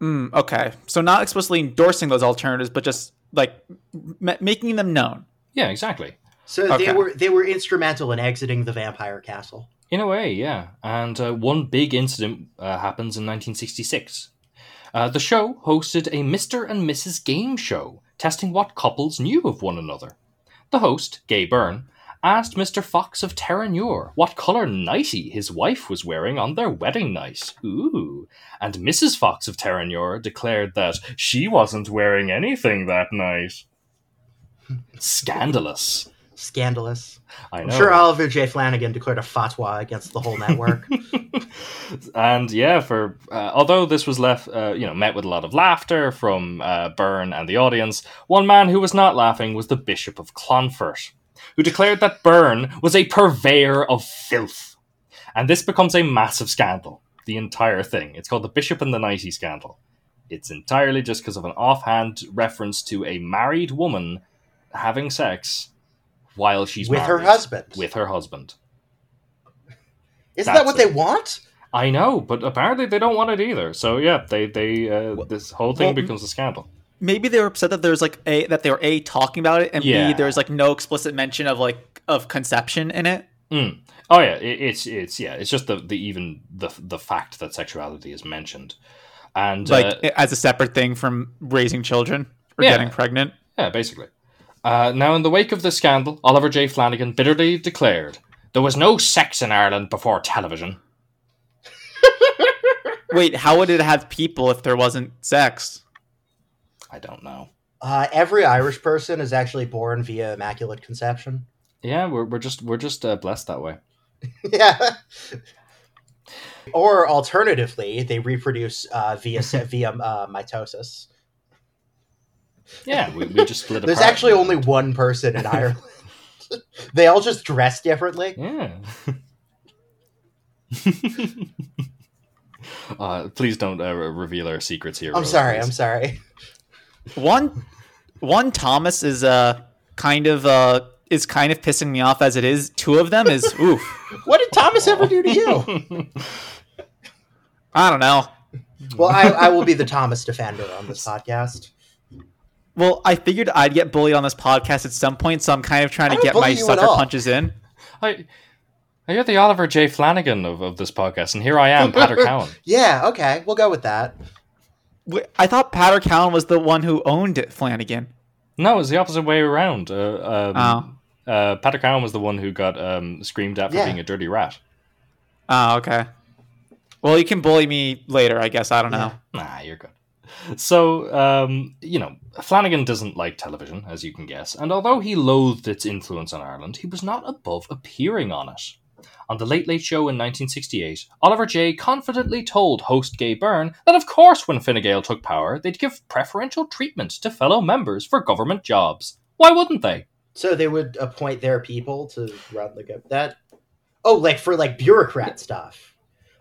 [SPEAKER 2] Mm, okay, so not explicitly endorsing those alternatives, but just like m- making them known.
[SPEAKER 3] Yeah, exactly.
[SPEAKER 1] So
[SPEAKER 2] Okay.
[SPEAKER 1] they were they were instrumental in exiting the vampire castle.
[SPEAKER 3] In a way, yeah. And uh, one big incident uh, happens in 1966. Uh, the show hosted a Mr. and Mrs. Game show, testing what couples knew of one another. The host, Gay Byrne, asked Mr. Fox of Terranure what colour nightie his wife was wearing on their wedding night. Ooh. And Mrs. Fox of Terranure declared that she wasn't wearing anything that night. Scandalous.
[SPEAKER 1] Scandalous.
[SPEAKER 3] I
[SPEAKER 1] I'm sure Oliver J. Flanagan declared a fatwa against the whole network.
[SPEAKER 3] and yeah, for uh, although this was left, uh, you know, met with a lot of laughter from uh, Byrne and the audience, one man who was not laughing was the Bishop of Clonfert, who declared that Byrne was a purveyor of filth, and this becomes a massive scandal. The entire thing. It's called the Bishop and the Nightie scandal. It's entirely just because of an offhand reference to a married woman having sex while she's
[SPEAKER 1] with her husband.
[SPEAKER 3] With her husband.
[SPEAKER 1] Isn't that
[SPEAKER 3] That's
[SPEAKER 1] what they want?
[SPEAKER 3] I know, but apparently they don't want it either. So yeah, they they uh, this whole thing
[SPEAKER 2] well,
[SPEAKER 3] becomes a scandal.
[SPEAKER 2] Maybe they were upset that there's like a that they were a talking about it, and
[SPEAKER 3] Yeah.
[SPEAKER 2] b there's like no explicit mention of like of conception in it.
[SPEAKER 3] Mm. Oh yeah, it, it's it's yeah, it's just the the even the the fact that sexuality is mentioned, and
[SPEAKER 2] like
[SPEAKER 3] uh,
[SPEAKER 2] as a separate thing from raising children or
[SPEAKER 3] Yeah.
[SPEAKER 2] getting pregnant.
[SPEAKER 3] yeah, basically. Uh, now, in the wake of the scandal, Oliver J. Flanagan bitterly declared there was no sex in Ireland before television.
[SPEAKER 2] Wait, how would it have people if there wasn't sex?
[SPEAKER 3] I don't know.
[SPEAKER 1] Uh, every Irish person is actually born via immaculate conception.
[SPEAKER 3] Yeah, we're we're just we're just uh, blessed that way.
[SPEAKER 1] yeah. Or alternatively, they reproduce uh, via via uh, mitosis.
[SPEAKER 3] Yeah, we, we just split
[SPEAKER 1] There's
[SPEAKER 3] apart.
[SPEAKER 1] actually only one person in Ireland. they all just dress differently.
[SPEAKER 3] Yeah. uh, please don't uh, reveal our secrets here.
[SPEAKER 1] I'm
[SPEAKER 3] Rose,
[SPEAKER 1] sorry.
[SPEAKER 3] please.
[SPEAKER 1] I'm sorry.
[SPEAKER 2] One one Thomas is uh kind of uh is kind of pissing me off as it is. Two of them is oof.
[SPEAKER 1] What did Thomas ever do to you?
[SPEAKER 2] I don't know.
[SPEAKER 1] Well, I, I will be the Thomas defender on this podcast.
[SPEAKER 2] Well, I figured I'd get bullied on this podcast at some point, so I'm kind of trying to get my
[SPEAKER 1] bully you at
[SPEAKER 2] sucker punches in.
[SPEAKER 3] I, you're the Oliver J. Flanagan of, of this podcast, and here I am, Peadar Cowan.
[SPEAKER 1] Yeah. Okay. We'll go with that.
[SPEAKER 2] I thought Peadar Cowan was the one who owned it, Flanagan.
[SPEAKER 3] No, it's the opposite way around. Uh, um,
[SPEAKER 2] Oh.
[SPEAKER 3] uh, Peadar Cowan was the one who got um, screamed at for
[SPEAKER 1] Yeah.
[SPEAKER 3] being a dirty rat.
[SPEAKER 2] Oh, okay. Well, you can bully me later, I guess. I don't know.
[SPEAKER 3] Nah, you're good. So, um, you know, Flanagan doesn't like television, as you can guess, and although he loathed its influence on Ireland, he was not above appearing on it. On The Late Late Show in 1968, Oliver Jay confidently told host Gay Byrne that of course when Fine took power, they'd give preferential treatment to fellow members for government jobs. Why wouldn't they?
[SPEAKER 1] So they would appoint their people to run the that. Oh, like for like bureaucrat stuff.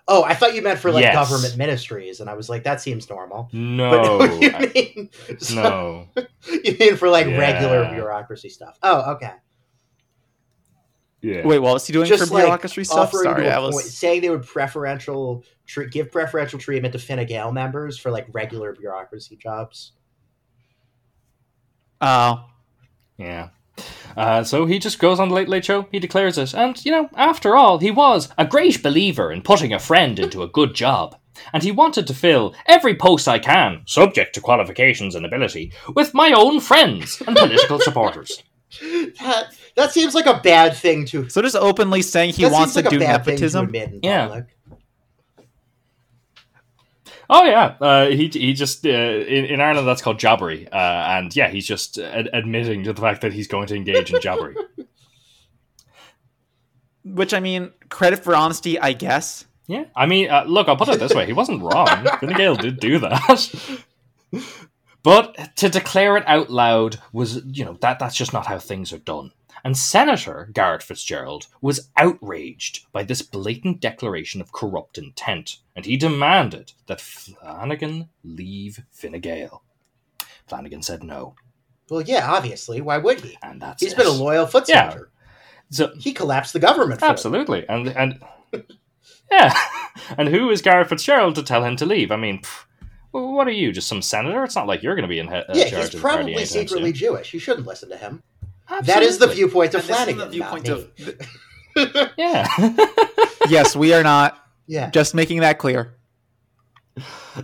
[SPEAKER 1] Oh, I thought you meant for like
[SPEAKER 3] Yes.
[SPEAKER 1] government ministries, and I was like, that seems normal.
[SPEAKER 3] No.
[SPEAKER 1] But what do you
[SPEAKER 3] I-
[SPEAKER 1] mean? So-
[SPEAKER 3] no.
[SPEAKER 1] you mean for like regular bureaucracy stuff? Oh, okay.
[SPEAKER 3] Yeah.
[SPEAKER 2] Wait, what was he doing
[SPEAKER 1] Just
[SPEAKER 2] for
[SPEAKER 1] like
[SPEAKER 2] bureaucracy stuff? Sorry, I
[SPEAKER 1] appoint,
[SPEAKER 2] was.
[SPEAKER 1] saying they would preferential tre- give preferential treatment to Fine Gael members for like regular bureaucracy jobs.
[SPEAKER 2] Oh,
[SPEAKER 3] Yeah. Uh, so he just goes on the Late Late Show, he declares it, and, you know, after all, he was a great believer in putting a friend into a good job. And he wanted to fill every post I can, subject to qualifications and ability, with my own friends and political supporters.
[SPEAKER 1] That that seems like a bad thing to.
[SPEAKER 2] so just openly saying he wants
[SPEAKER 1] seems
[SPEAKER 2] to
[SPEAKER 1] like
[SPEAKER 2] do
[SPEAKER 1] a bad thing
[SPEAKER 2] nepotism.
[SPEAKER 1] to admit in
[SPEAKER 3] Yeah.
[SPEAKER 1] public.
[SPEAKER 3] Oh yeah, uh, he he just uh, in, in Ireland that's called jobbery, uh, and yeah, he's just ad- admitting to the fact that he's going to engage in jobbery.
[SPEAKER 2] Which I mean, credit for honesty, I guess.
[SPEAKER 3] Yeah, I mean, uh, look, I'll put it this way: he wasn't wrong. Fine Gael did do that, but to declare it out loud was, you know, that that's just not how things are done. And Senator Garret Fitzgerald was outraged by this blatant declaration of corrupt intent, and he demanded that Flanagan leave Fine Gael. Flanagan said no.
[SPEAKER 1] Well, yeah, obviously. Why would he?
[SPEAKER 3] And that's
[SPEAKER 1] He's
[SPEAKER 3] it.
[SPEAKER 1] been a loyal foot soldier. Yeah.
[SPEAKER 3] So
[SPEAKER 1] He collapsed the government.
[SPEAKER 3] Absolutely, and and yeah, and who is Garret Fitzgerald to tell him to leave? I mean, pff, what are you? Just some senator? It's not like you're going to be in he- uh,
[SPEAKER 1] Yeah,
[SPEAKER 3] charge
[SPEAKER 1] he's
[SPEAKER 3] of the party
[SPEAKER 1] probably secretly. Jewish. You shouldn't listen to him. That is the viewpoint of
[SPEAKER 2] And this is
[SPEAKER 1] Flanagan.
[SPEAKER 2] the viewpoint
[SPEAKER 1] not me.
[SPEAKER 2] of
[SPEAKER 3] Yeah.
[SPEAKER 2] yes, we are not
[SPEAKER 1] yeah.
[SPEAKER 2] just making that clear.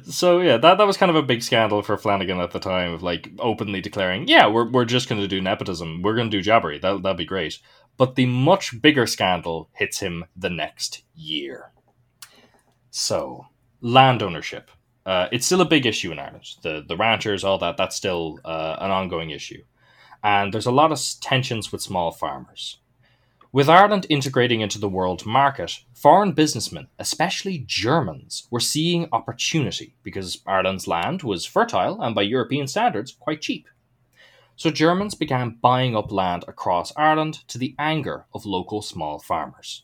[SPEAKER 3] so yeah, that that was kind of a big scandal for Flanagan at the time of like openly declaring, yeah, we're we're just going to do nepotism. We're going to do jobbery. That that'd be great. But the much bigger scandal hits him the next year. So land ownership. Uh, it's still a big issue in Ireland. The the ranchers, all that, that's still uh, an ongoing issue, and there's a lot of tensions with small farmers. With Ireland integrating into the world market, foreign businessmen, especially Germans, were seeing opportunity because Ireland's land was fertile and by European standards quite cheap. So Germans began buying up land across Ireland to the anger of local small farmers.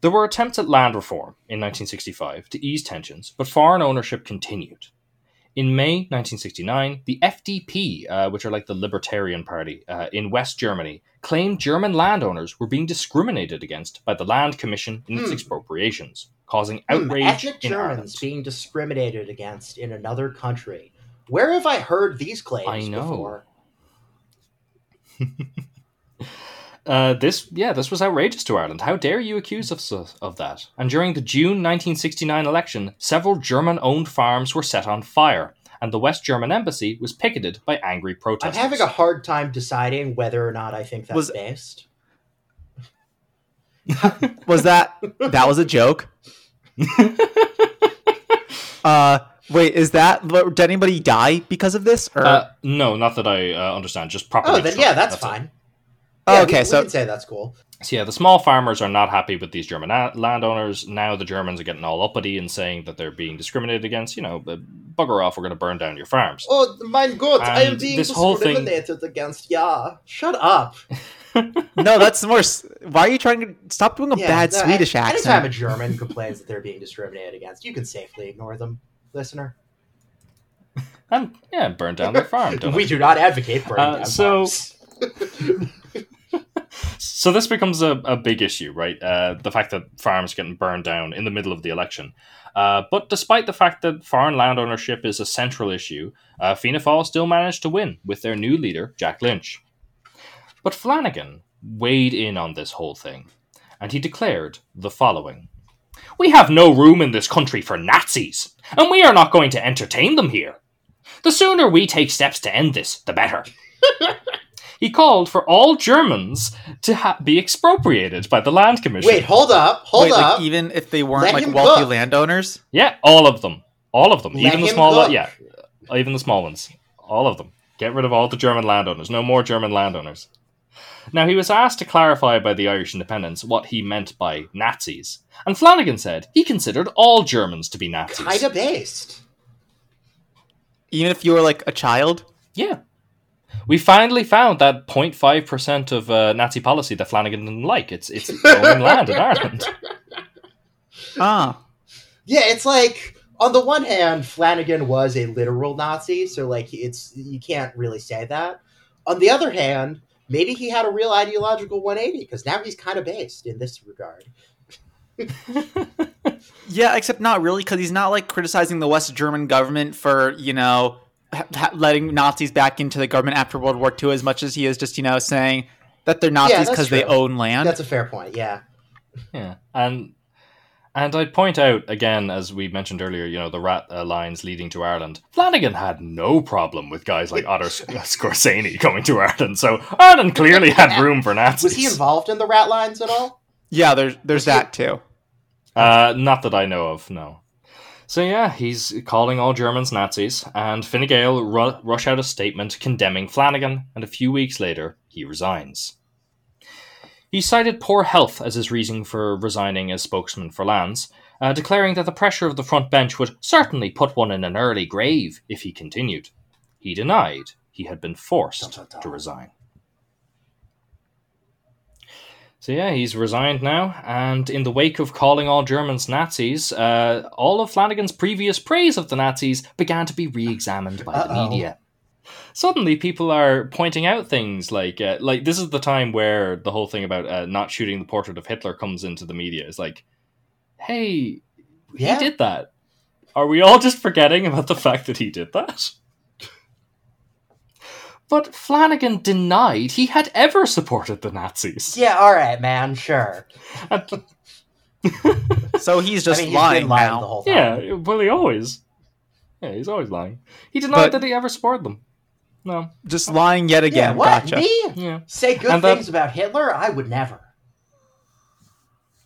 [SPEAKER 3] There were attempts at land reform in 1965 to ease tensions, but foreign ownership continued. In May 1969, the FDP, uh, which are like the Libertarian Party uh, in West Germany, claimed German landowners were being discriminated against by the Land Commission in its
[SPEAKER 1] Hmm.
[SPEAKER 3] expropriations, causing
[SPEAKER 1] Hmm,
[SPEAKER 3] outrage
[SPEAKER 1] ethnic
[SPEAKER 3] in
[SPEAKER 1] Germans
[SPEAKER 3] Ireland.
[SPEAKER 1] being discriminated against in another country. Where have I heard these claims
[SPEAKER 3] I know.
[SPEAKER 1] before?
[SPEAKER 3] Uh, this, yeah, this was outrageous to Ireland. How dare you accuse us of, of that? And during the June 1969 election, several German-owned farms were set on fire, and the West German embassy was picketed by angry
[SPEAKER 1] I'm
[SPEAKER 3] protesters.
[SPEAKER 1] having a hard time deciding whether or not I think that's
[SPEAKER 2] Was-
[SPEAKER 1] based.
[SPEAKER 2] Was that that was a joke? uh, wait, is that did anybody die because of this? Or
[SPEAKER 3] Uh, no, not that I uh, understand. Just properly.
[SPEAKER 1] Oh, then yeah, that's,
[SPEAKER 3] it.
[SPEAKER 1] fine.
[SPEAKER 2] Oh,
[SPEAKER 1] Yeah,
[SPEAKER 2] okay,
[SPEAKER 1] we,
[SPEAKER 2] so-
[SPEAKER 1] can say that's cool.
[SPEAKER 3] So yeah, the small farmers are not happy with these German a- landowners. Now the Germans are getting all uppity and saying that they're being discriminated against. You know, uh, bugger off, we're going to burn down your farms.
[SPEAKER 1] Oh, mein Gott, I am being
[SPEAKER 3] this whole thing-
[SPEAKER 1] discriminated against. Yeah, shut up.
[SPEAKER 2] no, that's more. s- Why are you trying to stop doing a
[SPEAKER 1] Yeah,
[SPEAKER 2] bad
[SPEAKER 1] no,
[SPEAKER 2] Swedish
[SPEAKER 1] a- Anytime a? German complains that they're being discriminated against, you can safely ignore them, listener.
[SPEAKER 3] And yeah, burn down their farm. Don't
[SPEAKER 1] we
[SPEAKER 3] it?
[SPEAKER 1] do not advocate burning
[SPEAKER 3] Uh,
[SPEAKER 1] down
[SPEAKER 3] so-
[SPEAKER 1] farms.
[SPEAKER 3] So this becomes a, a big issue, right? Uh, the fact that farms getting burned down in the middle of the election. Uh, but despite the fact that foreign land ownership is a central issue, uh, Fianna Fáil still managed to win with their new leader, Jack Lynch. But Flanagan weighed in on this whole thing, and he declared the following We have no room in this country for Nazis, and we are not going to entertain them here. The sooner we take steps to end this, the better. he called for all Germans to ha- be expropriated by the Land Commission.
[SPEAKER 1] Wait, hold up, hold
[SPEAKER 2] Wait,
[SPEAKER 1] up.
[SPEAKER 2] like even if they weren't
[SPEAKER 1] Let
[SPEAKER 2] like wealthy
[SPEAKER 1] cook.
[SPEAKER 2] landowners?
[SPEAKER 3] Yeah, all of them. All of them.
[SPEAKER 1] Let
[SPEAKER 3] even the small
[SPEAKER 1] cook.
[SPEAKER 3] yeah, even the small ones. All of them. Get rid of all the German landowners. No more German landowners. Now, he was asked to clarify by the Irish independents what he meant by Nazis. And Flanagan said he considered all Germans to be Nazis.
[SPEAKER 1] Kinda based.
[SPEAKER 2] Even if you were like a child?
[SPEAKER 3] Yeah. We finally found that 0.5% of uh, Nazi policy that Flanagan didn't like. It's, it's owning land in Ireland.
[SPEAKER 2] Ah.
[SPEAKER 1] Yeah, it's like on the one hand, Flanagan was a literal Nazi, so like it's you can't really say that. On the other hand, maybe he had a real ideological 180 because now he's kind of based in this regard.
[SPEAKER 2] Yeah, except not really, because he's not like criticizing the West German government for you know ha- ha- letting Nazis back into the government after World War II as much as he is just you know saying that they're Nazis
[SPEAKER 1] that's
[SPEAKER 2] because they own land.
[SPEAKER 1] That's a fair point. Yeah.
[SPEAKER 3] Yeah, and and I'd point out again, as we mentioned earlier, you know, the rat uh, lines leading to Ireland. Flanagan had no problem with guys like Otto Sc- Skorzeny coming to Ireland, so Ireland clearly had room for Nazis.
[SPEAKER 1] Was he involved in the rat lines at all?
[SPEAKER 2] yeah, there's there's that too.
[SPEAKER 3] Uh, not that I know of, no. So yeah, he's calling all Germans Nazis, and Fine Gael ru- rush out a statement condemning Flanagan, and a few weeks later, he resigns. He cited poor health as his reason for resigning as spokesman for Lands, uh, declaring that the pressure of the front bench would certainly put one in an early grave if he continued. He denied he had been forced to resign. So yeah, he's resigned now, and in the wake of calling all Germans Nazis, uh, all of Flanagan's previous praise of the Nazis began to be re-examined by the
[SPEAKER 1] Uh-oh.
[SPEAKER 3] media. Suddenly, people are pointing out things like, uh, like this is the time where the whole thing about uh, not shooting the portrait of Hitler comes into the media. It's like, hey,
[SPEAKER 1] Yeah.
[SPEAKER 3] he did that. Are we all just forgetting about the fact that he did that? But Flanagan denied he had ever supported the Nazis.
[SPEAKER 1] Yeah, all right, man, sure.
[SPEAKER 2] So he's just
[SPEAKER 1] I mean,
[SPEAKER 2] lying
[SPEAKER 1] been lying
[SPEAKER 2] now.
[SPEAKER 1] the whole time.
[SPEAKER 3] yeah, well, he always. Yeah, he's always lying. He denied
[SPEAKER 2] But-
[SPEAKER 3] that he ever supported them. No.
[SPEAKER 2] Just lying yet
[SPEAKER 1] Yeah,
[SPEAKER 2] again.
[SPEAKER 1] what?
[SPEAKER 2] Gotcha.
[SPEAKER 1] Me?
[SPEAKER 3] Yeah.
[SPEAKER 1] Say good
[SPEAKER 3] And that-
[SPEAKER 1] things about Hitler? I would never.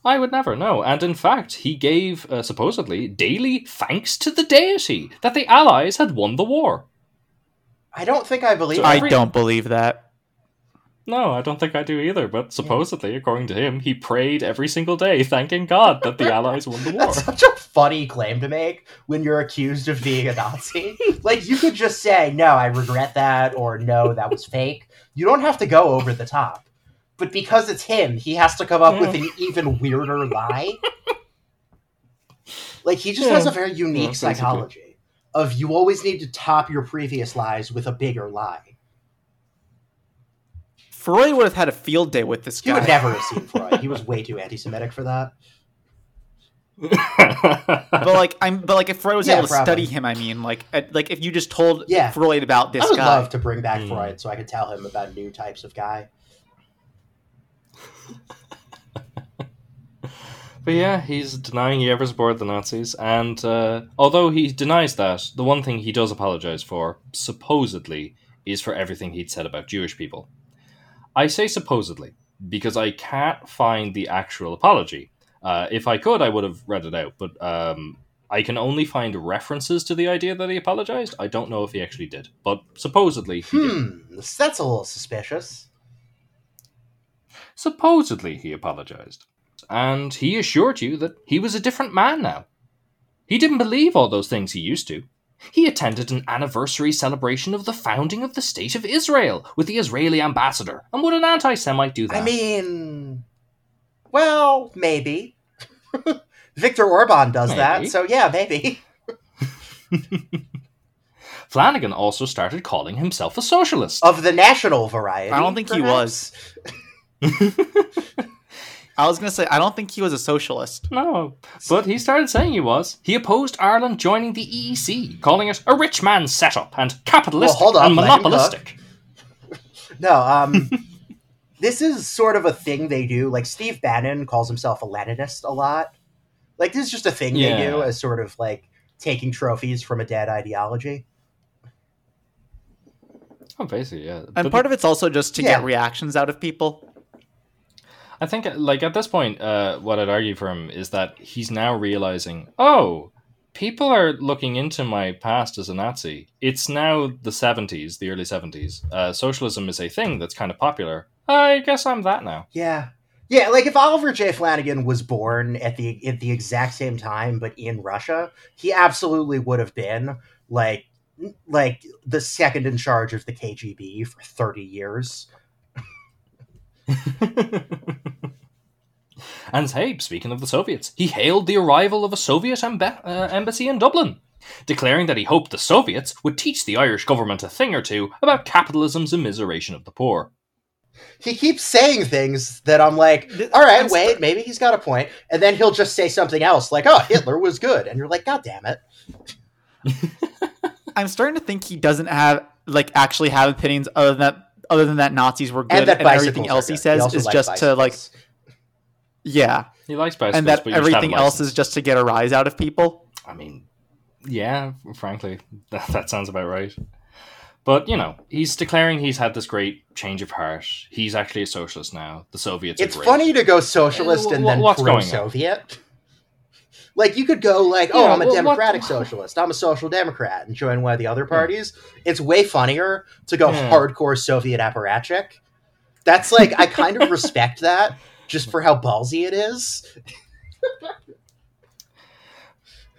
[SPEAKER 3] I would never know. And in fact, he gave, uh, supposedly, daily thanks to the deity that the Allies had won the war.
[SPEAKER 1] I don't think I believe
[SPEAKER 3] So
[SPEAKER 1] it.
[SPEAKER 2] I don't believe that.
[SPEAKER 3] No, I don't think I do either, but supposedly, according to him, he prayed every single day, thanking God that the Allies won the war.
[SPEAKER 1] That's such a funny claim to make when you're accused of being a Nazi. like, you could just say, no, I regret that, or no, that was fake. You don't have to go over the top. But because it's him, he has to come up with an even weirder lie. Like, he just
[SPEAKER 3] Yeah.
[SPEAKER 1] has a very unique
[SPEAKER 3] Yeah, basically.
[SPEAKER 1] psychology of you always need to top your previous lies with a bigger lie.
[SPEAKER 2] Freud would have had a field day with this guy.
[SPEAKER 1] You would never have seen Freud. He was way too anti-Semitic for that.
[SPEAKER 2] but like I'm, but like if Freud was
[SPEAKER 1] Yeah,
[SPEAKER 2] able to
[SPEAKER 1] probably.
[SPEAKER 2] study him, I mean, like, at, like if you just told
[SPEAKER 1] Yeah.
[SPEAKER 2] Freud about this
[SPEAKER 1] I would
[SPEAKER 2] guy,
[SPEAKER 1] love to bring back
[SPEAKER 3] Hmm.
[SPEAKER 1] Freud so I could tell him about new types of guy.
[SPEAKER 3] But yeah, he's denying he ever supported the Nazis, and uh, although he denies that, the one thing he does apologize for, supposedly, is for everything he'd said about Jewish people. I say supposedly because I can't find the actual apology. Uh, if I could, I would have read it out, but um, I can only find references to the idea that he apologized. I don't know if he actually did, but supposedly he did.
[SPEAKER 1] Hmm, that's a little suspicious.
[SPEAKER 3] Supposedly he apologized. And he assured you that he was a different man now. He didn't believe all those things he used to. He attended an anniversary celebration of the founding of the State of Israel with the Israeli ambassador. And would an anti Semite do that?
[SPEAKER 1] I mean, well, maybe. Viktor Orbán does that, so yeah, maybe.
[SPEAKER 3] Flanagan also started calling himself a socialist.
[SPEAKER 1] Of the national variety.
[SPEAKER 2] I don't think he was. I was gonna say I don't think he was a socialist.
[SPEAKER 3] No, but he started saying he was. He opposed Ireland joining the EEC, calling it a rich man's setup and capitalistic
[SPEAKER 1] Well, hold up,
[SPEAKER 3] and monopolistic.
[SPEAKER 1] No, um, this is sort of a thing they do. Like, Steve Bannon calls himself a Leninist a lot. Like, this is just a thing they do as sort of like taking trophies from a dead ideology.
[SPEAKER 3] Oh, basically, yeah.
[SPEAKER 2] And
[SPEAKER 3] But
[SPEAKER 2] part of it's also just to
[SPEAKER 1] Yeah.
[SPEAKER 2] get reactions out of people.
[SPEAKER 3] I think, like at this point, uh, what I'd argue for him is that he's now realizing, oh, people are looking into my past as a Nazi. It's now the seventies, the early seventies. Uh, socialism is a thing that's kind of popular. I guess I'm that now.
[SPEAKER 1] Yeah. Yeah, like if Oliver J. Flanagan was born at the at the exact same time but in Russia, he absolutely would have been like like the second in charge of the KGB for 30 years.
[SPEAKER 3] and hey, speaking of the Soviets, he hailed the arrival of a Soviet emba- uh, embassy in Dublin, declaring that he hoped the Soviets would teach the Irish government a thing or two about capitalism's immiseration of the poor.
[SPEAKER 1] He keeps saying things that I'm like, all right,
[SPEAKER 2] I'm
[SPEAKER 1] wait,
[SPEAKER 2] st-
[SPEAKER 1] maybe he's got a point, and then he'll just say something else like, "Oh, Hitler was good," and you're like, "God damn it!"
[SPEAKER 2] I'm starting to think he doesn't have like actually have opinions other than that other than that Nazis were good
[SPEAKER 1] And that
[SPEAKER 2] and everything else he says
[SPEAKER 1] also
[SPEAKER 2] is
[SPEAKER 1] likes
[SPEAKER 2] just to like yeah,
[SPEAKER 3] He likes bicycles,
[SPEAKER 2] and that
[SPEAKER 3] but you just have a
[SPEAKER 2] everything else is just to get a rise out of people.
[SPEAKER 3] I mean, yeah, frankly, that, that sounds about right. But, you know, he's declaring he's had this great change of heart. He's actually a socialist now. The Soviets
[SPEAKER 1] It's
[SPEAKER 3] are great.
[SPEAKER 1] funny to go socialist and
[SPEAKER 3] wh-
[SPEAKER 1] then
[SPEAKER 3] what's going on?
[SPEAKER 1] Like you could go like, oh,
[SPEAKER 3] Yeah,
[SPEAKER 1] I'm a
[SPEAKER 3] well, what-
[SPEAKER 1] democratic socialist. I'm a social democrat, and join one of the other parties. It's way funnier to go
[SPEAKER 3] Yeah.
[SPEAKER 1] hardcore Soviet apparatchik. That's like I kind of respect that just for how ballsy it is.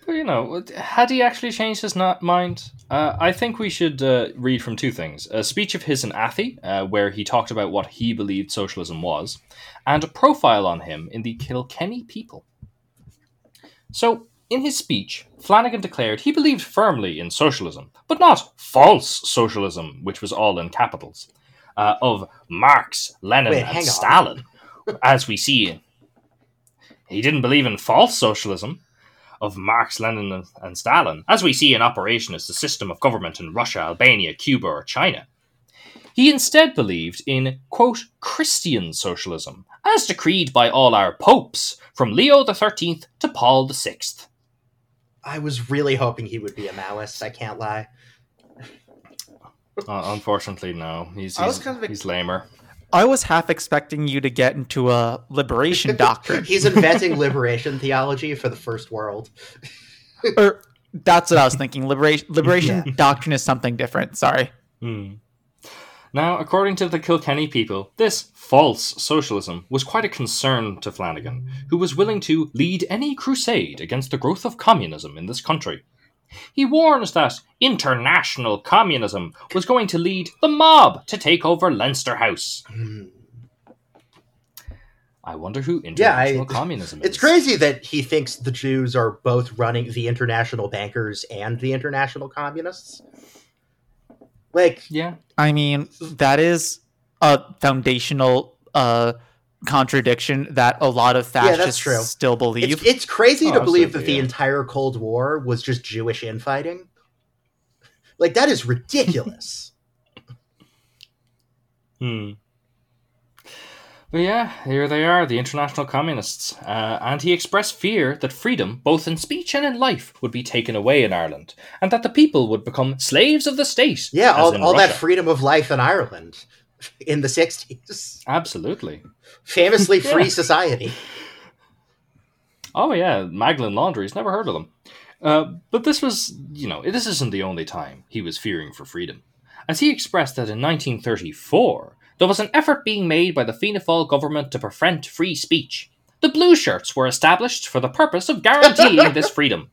[SPEAKER 3] But, you know, had he actually changed his na- mind? Uh, I think we should uh, read from two things a speech of his in Athy, uh, where he talked about what he believed socialism was, and a profile on him in the Kilkenny People. So, in his speech, Flanagan declared he believed firmly in socialism, but not false socialism, which was all in capitals, uh, of Marx, Lenin,
[SPEAKER 1] Wait,
[SPEAKER 3] and. Stalin, as we see. He didn't believe in false socialism of Marx, Lenin, and, and Stalin, as we see in operation as the system of government in Russia, Albania, Cuba, or China. He instead believed in, quote, Christian socialism, as decreed by all our popes, from Leo XIII to Paul VI.
[SPEAKER 1] I was really hoping he would be a Maoist. I can't lie.
[SPEAKER 3] Uh, unfortunately, no. He's,
[SPEAKER 2] I was
[SPEAKER 3] he's,
[SPEAKER 2] kind of-
[SPEAKER 3] he's lamer.
[SPEAKER 2] I was half expecting you to get into a liberation doctrine.
[SPEAKER 1] He's inventing liberation theology for the first world.
[SPEAKER 2] or that's what I was thinking. Liberation liberation
[SPEAKER 1] Yeah.
[SPEAKER 2] doctrine is something different. Sorry.
[SPEAKER 3] Hmm. Now, according to the Kilkenny people, this false socialism was quite a concern to Flanagan, who was willing to lead any crusade against the growth of communism in this country. He warns that international communism was going to lead the mob to take over Leinster House. I wonder who
[SPEAKER 1] Yeah, I-
[SPEAKER 3] international communism is.
[SPEAKER 1] It's crazy that he thinks the Jews are both running the international bankers and the international communists. Like,
[SPEAKER 3] Yeah.
[SPEAKER 2] I mean, that is a foundational uh, contradiction that a lot of
[SPEAKER 1] Yeah,
[SPEAKER 2] fascists
[SPEAKER 1] true.
[SPEAKER 2] still believe.
[SPEAKER 1] it's, it's crazy
[SPEAKER 3] Oh,
[SPEAKER 1] to believe that
[SPEAKER 3] absolutely,
[SPEAKER 1] the entire Cold War was just Jewish infighting. Like, that is ridiculous.
[SPEAKER 3] Hmm. But yeah, here they are, the international communists. Uh, and he expressed fear that freedom, both in speech and in life, would be taken away in Ireland, and that the people would become slaves of the state.
[SPEAKER 1] yeah, all, all that freedom of life in Ireland in the 60s.
[SPEAKER 3] Absolutely.
[SPEAKER 1] Famously free
[SPEAKER 3] Yeah.
[SPEAKER 1] society.
[SPEAKER 3] Oh yeah, Magdalen Laundries. Never heard of them. Uh, but this was, you know, this isn't the only time he was fearing for freedom, as he expressed that in 1934 there was an effort being made by the Fianna Fáil government to prevent free speech. The blue shirts were established for the purpose of guaranteeing this freedom.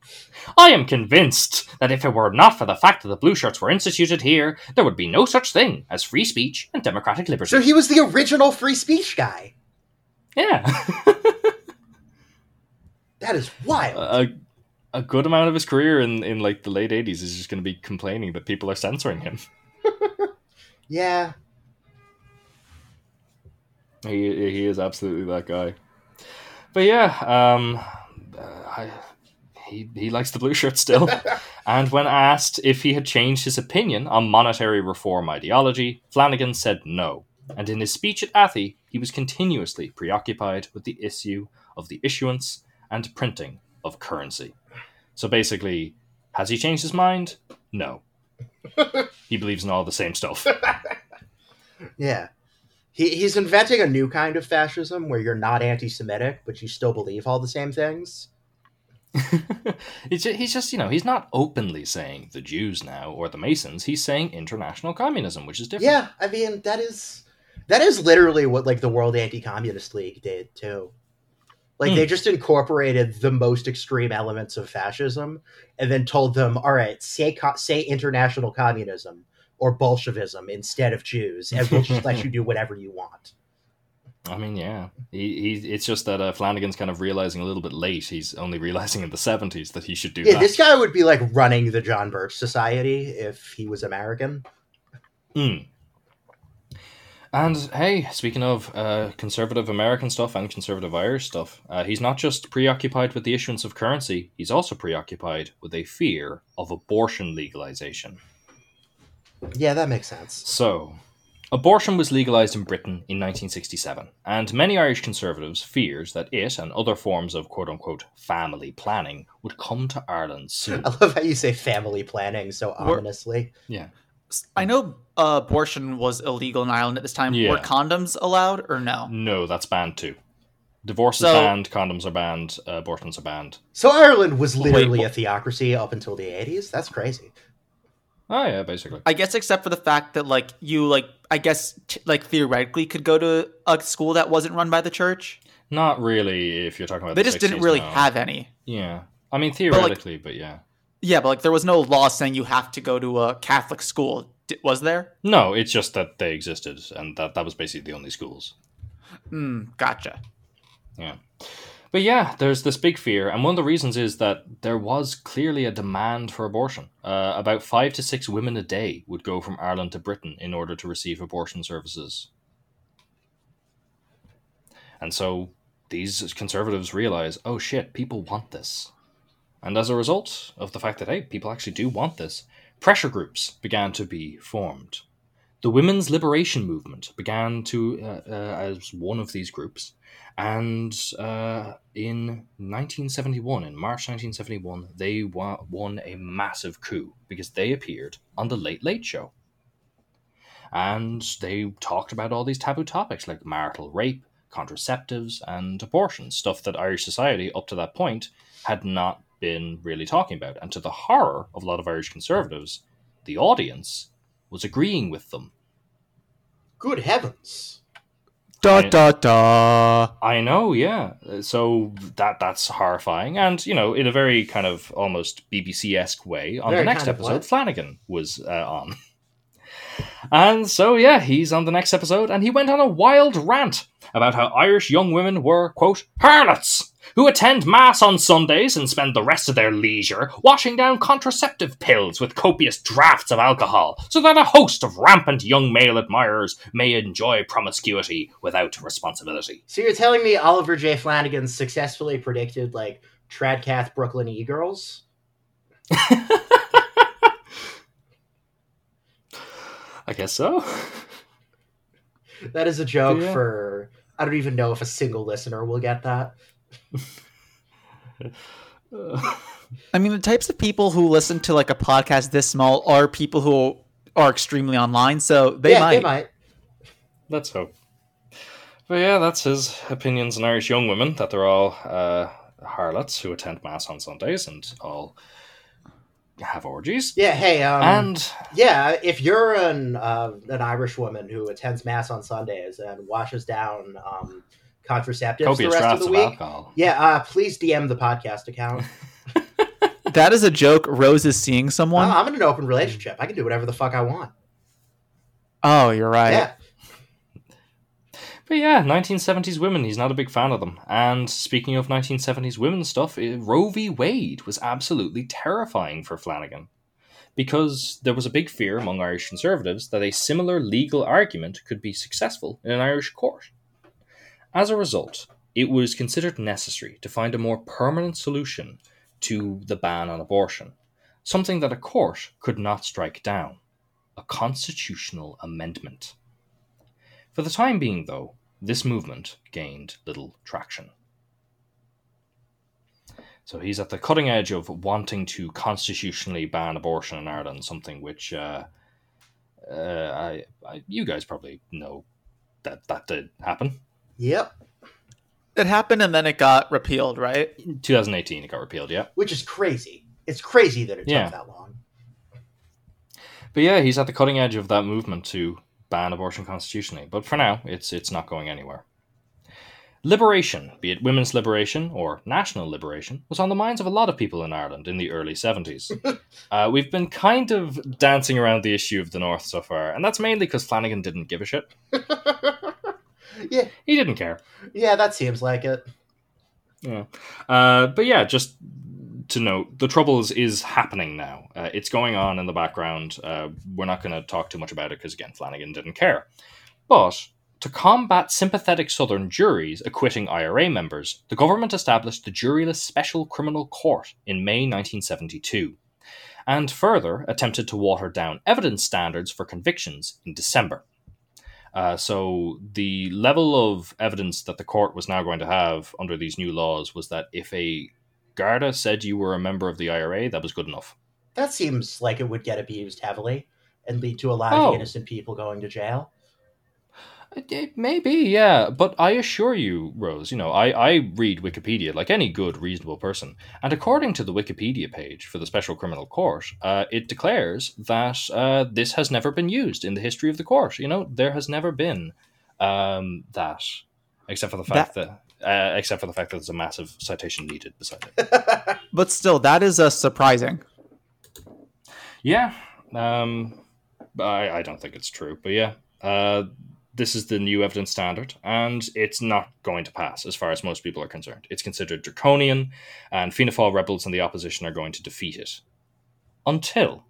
[SPEAKER 3] I am convinced that if it were not for the fact that the blue shirts were instituted here, there would be no such thing as free speech and democratic liberty.
[SPEAKER 1] So he was the original free speech guy.
[SPEAKER 3] yeah.
[SPEAKER 1] That is wild.
[SPEAKER 3] a a good amount of his career in, in like the late eighties is just going to be complaining that people are censoring him.
[SPEAKER 1] yeah.
[SPEAKER 3] He he is absolutely that guy. But yeah, um, uh, I, he he likes the blue shirt still. and when asked if he had changed his opinion on monetary reform ideology, Flanagan said no. And in his speech at Athy, he was continuously preoccupied with the issue of the issuance and printing of currency. So basically, has he changed his mind? No. he believes in all the same stuff.
[SPEAKER 1] Yeah. He, he's inventing a new kind of fascism where you're not anti Semitic, but you still believe all the same things.
[SPEAKER 3] he's, ju- he's just, you know, he's not openly saying the Jews now or the Masons. He's saying international communism, which is different.
[SPEAKER 1] Yeah, I mean that is that is literally what like the World Anti-Communist League did too. Like
[SPEAKER 3] Hmm.
[SPEAKER 1] they just incorporated the most extreme elements of fascism and then told them, "All right, say co- say international communism or Bolshevism instead of Jews, and we'll just let you do whatever you want."
[SPEAKER 3] I mean, yeah. He, he, it's just that uh, Flanagan's kind of realizing a little bit late. He's only realizing in the 70s that he should do
[SPEAKER 1] Yeah,
[SPEAKER 3] that.
[SPEAKER 1] this guy would be like running the John Birch Society if he was American.
[SPEAKER 3] Mm. And hey, speaking of uh, conservative American stuff and conservative Irish stuff, uh, he's not just preoccupied with the issuance of currency, he's also preoccupied with a fear of abortion legalization.
[SPEAKER 1] Yeah, that makes sense.
[SPEAKER 3] So, abortion was legalized in Britain in 1967, and many Irish conservatives feared that it and other forms of quote unquote family planning would come to Ireland soon.
[SPEAKER 1] I love how you say family planning so
[SPEAKER 2] We're-
[SPEAKER 1] ominously.
[SPEAKER 3] Yeah.
[SPEAKER 2] I know uh, abortion was illegal in Ireland at this time.
[SPEAKER 3] Yeah.
[SPEAKER 2] Were condoms allowed or no?
[SPEAKER 3] No, that's banned too. Divorce is banned, condoms are banned, uh, abortions are banned.
[SPEAKER 1] So Ireland was literally
[SPEAKER 2] Wait,
[SPEAKER 1] a theocracy up until the 80s? That's crazy.
[SPEAKER 3] Oh yeah, basically.
[SPEAKER 2] I guess except for the fact that like you like I guess t- like theoretically could go to a school that wasn't run by the church.
[SPEAKER 3] Not really. If you're talking about,
[SPEAKER 2] They
[SPEAKER 3] the
[SPEAKER 2] just didn't really have any.
[SPEAKER 3] Yeah, I mean theoretically, but yeah.
[SPEAKER 2] Yeah, but like there was no law saying you have to go to a Catholic school. D- was there?
[SPEAKER 3] No, it's just that they existed, and that that was basically the only schools.
[SPEAKER 2] Hmm. Gotcha.
[SPEAKER 3] Yeah. But yeah, there's this big fear, and one of the reasons is that there was clearly a demand for abortion. Uh, about five to six women a day would go from Ireland to Britain in order to receive abortion services. And so these conservatives realize, oh shit, people want this. And as a result of the fact that, hey, people actually do want this, pressure groups began to be formed. The women's liberation movement began to uh, uh, as one of these groups, and uh, in 1971, in March 1971, they wa- won a massive coup because they appeared on the Late Late Show, and they talked about all these taboo topics like marital rape, contraceptives, and abortion, stuff that Irish society up to that point had not been really talking about. And to the horror of a lot of Irish conservatives, the audience was agreeing with them.
[SPEAKER 1] Good heavens.
[SPEAKER 2] Da
[SPEAKER 3] I-
[SPEAKER 2] da da.
[SPEAKER 3] I know, yeah. So that that's horrifying, and you know, in a very kind of almost BBC esque way. On
[SPEAKER 1] Very
[SPEAKER 3] the next episode,
[SPEAKER 1] what?
[SPEAKER 3] Flanagan was uh, on, and so yeah, he's on the next episode, and he went on a wild rant about how Irish young women were quote harlots who attend mass on Sundays and spend the rest of their leisure washing down contraceptive pills with copious drafts of alcohol, so that a host of rampant young male admirers may enjoy promiscuity without responsibility.
[SPEAKER 1] So you're telling me Oliver J. Flanagan successfully predicted like Tradcath Brooklyn E girls?
[SPEAKER 3] I guess so.
[SPEAKER 1] That is a joke
[SPEAKER 3] Yeah.
[SPEAKER 1] for I don't even know if a single listener will get that.
[SPEAKER 2] I mean, the types of people who listen to like a podcast this small are people who are extremely online, so they
[SPEAKER 1] yeah,
[SPEAKER 2] might.
[SPEAKER 1] they might.
[SPEAKER 3] Let's hope. But yeah, that's his opinions on Irish young women that they're all uh, harlots who attend mass on Sundays and all have orgies.
[SPEAKER 1] Yeah, hey, um,
[SPEAKER 3] and
[SPEAKER 1] yeah, if you're an uh, an Irish woman who attends mass on Sundays and washes down um, contraceptives
[SPEAKER 3] copious
[SPEAKER 1] the rest of the week,
[SPEAKER 3] alcohol.
[SPEAKER 1] yeah, uh, please DM the podcast account.
[SPEAKER 2] That is a joke. Rose is seeing someone.
[SPEAKER 1] I'm in an open relationship. I can do whatever the fuck I want.
[SPEAKER 2] oh, you're right.
[SPEAKER 1] Yeah,
[SPEAKER 3] But yeah, 1970s women, he's not a big fan of them. And speaking of 1970s women stuff, eh, Roe v. Wade was absolutely terrifying for Flanagan. Because there was a big fear among Irish conservatives that a similar legal argument could be successful in an Irish court. As a result, it was considered necessary to find a more permanent solution to the ban on abortion, something that a court could not strike down a constitutional amendment. For the time being, though, this movement gained little traction. So he's at the cutting edge of wanting to constitutionally ban abortion in Ireland, something which uh, uh, I, I, you guys probably know that that did happen.
[SPEAKER 1] Yep.
[SPEAKER 2] It happened and then it got repealed, right?
[SPEAKER 3] In 2018, it got repealed, yeah.
[SPEAKER 1] Which is crazy. It's crazy that it took
[SPEAKER 3] Yeah.
[SPEAKER 1] that long.
[SPEAKER 3] But yeah, he's at the cutting edge of that movement to ban abortion constitutionally. But for now, it's it's not going anywhere. Liberation, be it women's liberation or national liberation, was on the minds of a lot of people in Ireland in the early 70s. uh, we've been kind of dancing around the issue of the North so far, and that's mainly because Flanagan didn't give a shit.
[SPEAKER 1] yeah,
[SPEAKER 3] He didn't care.
[SPEAKER 1] yeah, that seems like it.
[SPEAKER 3] Yeah. Uh, but yeah, just to note, the Troubles is happening now. Uh, it's going on in the background. Uh, we're not going to talk too much about it because, again, Flanagan didn't care. But to combat sympathetic Southern juries acquitting IRA members, the government established the Juryless Special Criminal Court in May 1972, and further attempted to water down evidence standards for convictions in December. Uh, so the level of evidence that the court was now going to have under these new laws was that if a Garda said you were a member of the IRA, that was good enough.
[SPEAKER 1] That seems like it would get abused heavily and lead to a lot
[SPEAKER 3] Oh.
[SPEAKER 1] of innocent people going to jail.
[SPEAKER 3] It, it may be, yeah, but I assure you, Rose, you know, I, I read Wikipedia like any good, reasonable person, and according to the Wikipedia page for the Special Criminal Court, uh, it declares that uh, this has never been used in the history of the court. You know, there has never been um, that, except for the fact that, uh, except for the fact that there's a massive citation needed beside it.
[SPEAKER 2] But still, that is uh, surprising.
[SPEAKER 3] Yeah, um, I, I don't think it's true, but yeah, uh, this is the new evidence standard, and it's not going to pass as far as most people are concerned. It's considered draconian, and Fianna Fáil rebels and the opposition are going to defeat it. Until,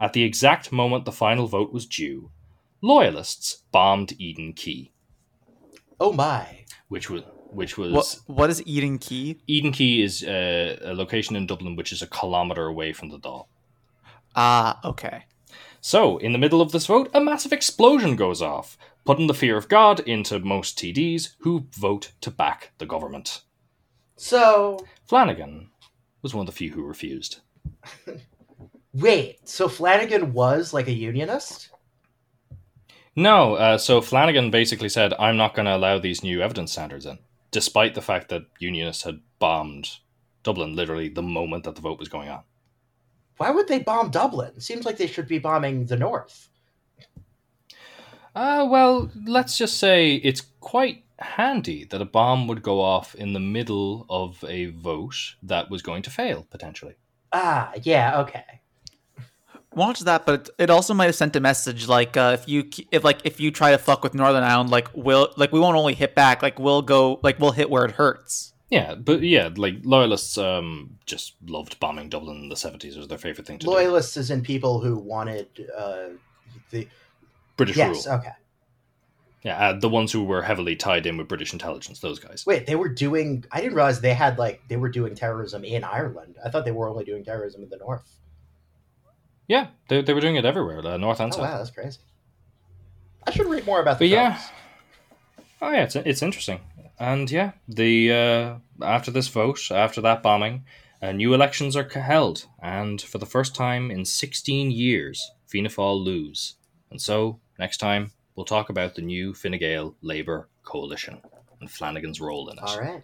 [SPEAKER 3] at the exact moment the final vote was due, loyalists bombed Eden Quay,
[SPEAKER 1] Oh my.
[SPEAKER 3] which was which was
[SPEAKER 2] What, what is Eden Quay?
[SPEAKER 3] Eden Quay is uh, a location in Dublin which is a kilometer away from the Dáil.
[SPEAKER 2] Ah, okay.
[SPEAKER 3] So, in the middle of this vote, a massive explosion goes off, putting the fear of God into most TDs who vote to back the government.
[SPEAKER 1] So,
[SPEAKER 3] Flanagan was one of the few who refused.
[SPEAKER 1] wait. So Flanagan was like a unionist?
[SPEAKER 3] No, uh, so Flanagan basically said, I'm not going to allow these new evidence standards in, despite the fact that Unionists had bombed Dublin literally the moment that the vote was going on.
[SPEAKER 1] Why would they bomb Dublin? Seems like they should be bombing the north.
[SPEAKER 3] Uh, well, let's just say it's quite handy that a bomb would go off in the middle of a vote that was going to fail, potentially.
[SPEAKER 1] Ah, yeah, okay.
[SPEAKER 2] Watch that, but it also might have sent a message like uh, if you if like if you try to fuck with Northern Ireland, like we'll like we won't only hit back, like we'll go like we'll hit where it hurts.
[SPEAKER 3] Yeah, but yeah, like loyalists um, just loved bombing Dublin in the seventies. It was their favorite thing to do.
[SPEAKER 1] Loyalists is in people who wanted uh, the
[SPEAKER 3] British
[SPEAKER 1] yes,
[SPEAKER 3] rule.
[SPEAKER 1] okay.
[SPEAKER 3] Yeah, uh, the ones who were heavily tied in with British intelligence. Those guys.
[SPEAKER 1] Wait, they were doing. I didn't realize they had like they were doing terrorism in Ireland. I thought they were only doing terrorism in the north.
[SPEAKER 3] Yeah, they, they were doing it everywhere, uh, north and
[SPEAKER 1] Oh
[SPEAKER 3] south.
[SPEAKER 1] wow, that's crazy. I should read more about the
[SPEAKER 3] But yeah. Oh yeah, it's it's interesting. And yeah, the uh, after this vote, after that bombing, uh, new elections are held, and for the first time in 16 years, Fianna Fáil lose. And so next time we'll talk about the new Fine Gael Labour coalition and Flanagan's role in it.
[SPEAKER 1] All right,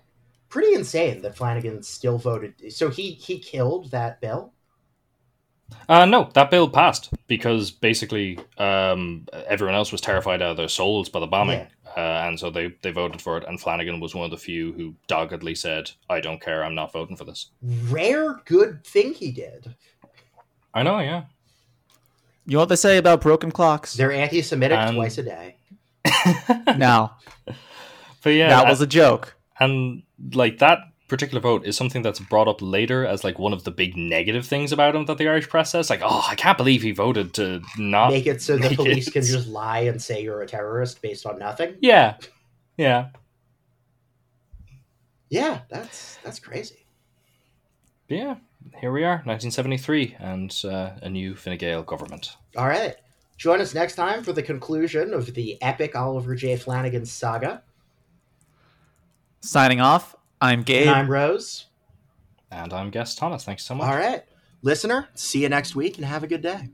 [SPEAKER 1] pretty insane that Flanagan still voted. So he he killed that bill.
[SPEAKER 3] Uh, no, that bill passed because basically um, everyone else was terrified out of their souls by the bombing, uh, and so they, they voted for it. And Flanagan was one of the few who doggedly said, "I don't care, I'm not voting for this."
[SPEAKER 1] Rare good thing he did.
[SPEAKER 3] I know, yeah.
[SPEAKER 2] You know what they say about broken clocks?
[SPEAKER 1] They're anti-Semitic
[SPEAKER 3] Um,
[SPEAKER 1] twice a day.
[SPEAKER 2] no,
[SPEAKER 3] But yeah,
[SPEAKER 2] that was a joke.
[SPEAKER 3] and like that particular vote is something that's brought up later as like one of the big negative things about him that the Irish press says. Like, oh, I can't believe he voted to not.
[SPEAKER 1] Make it so the police
[SPEAKER 3] it-
[SPEAKER 1] can just lie and say you're a terrorist based on nothing.
[SPEAKER 3] Yeah, yeah,
[SPEAKER 1] Yeah, that's that's crazy.
[SPEAKER 3] Yeah. Here we are, 1973, and uh, a new Fine Gael government.
[SPEAKER 1] All right. Join us next time for the conclusion of the epic Oliver J. Flanagan saga.
[SPEAKER 2] Signing off. I'm Gabe.
[SPEAKER 1] And I'm Rose.
[SPEAKER 3] And I'm Guest Thomas. Thanks so much.
[SPEAKER 1] All right. Listener, see you next week and have a good day.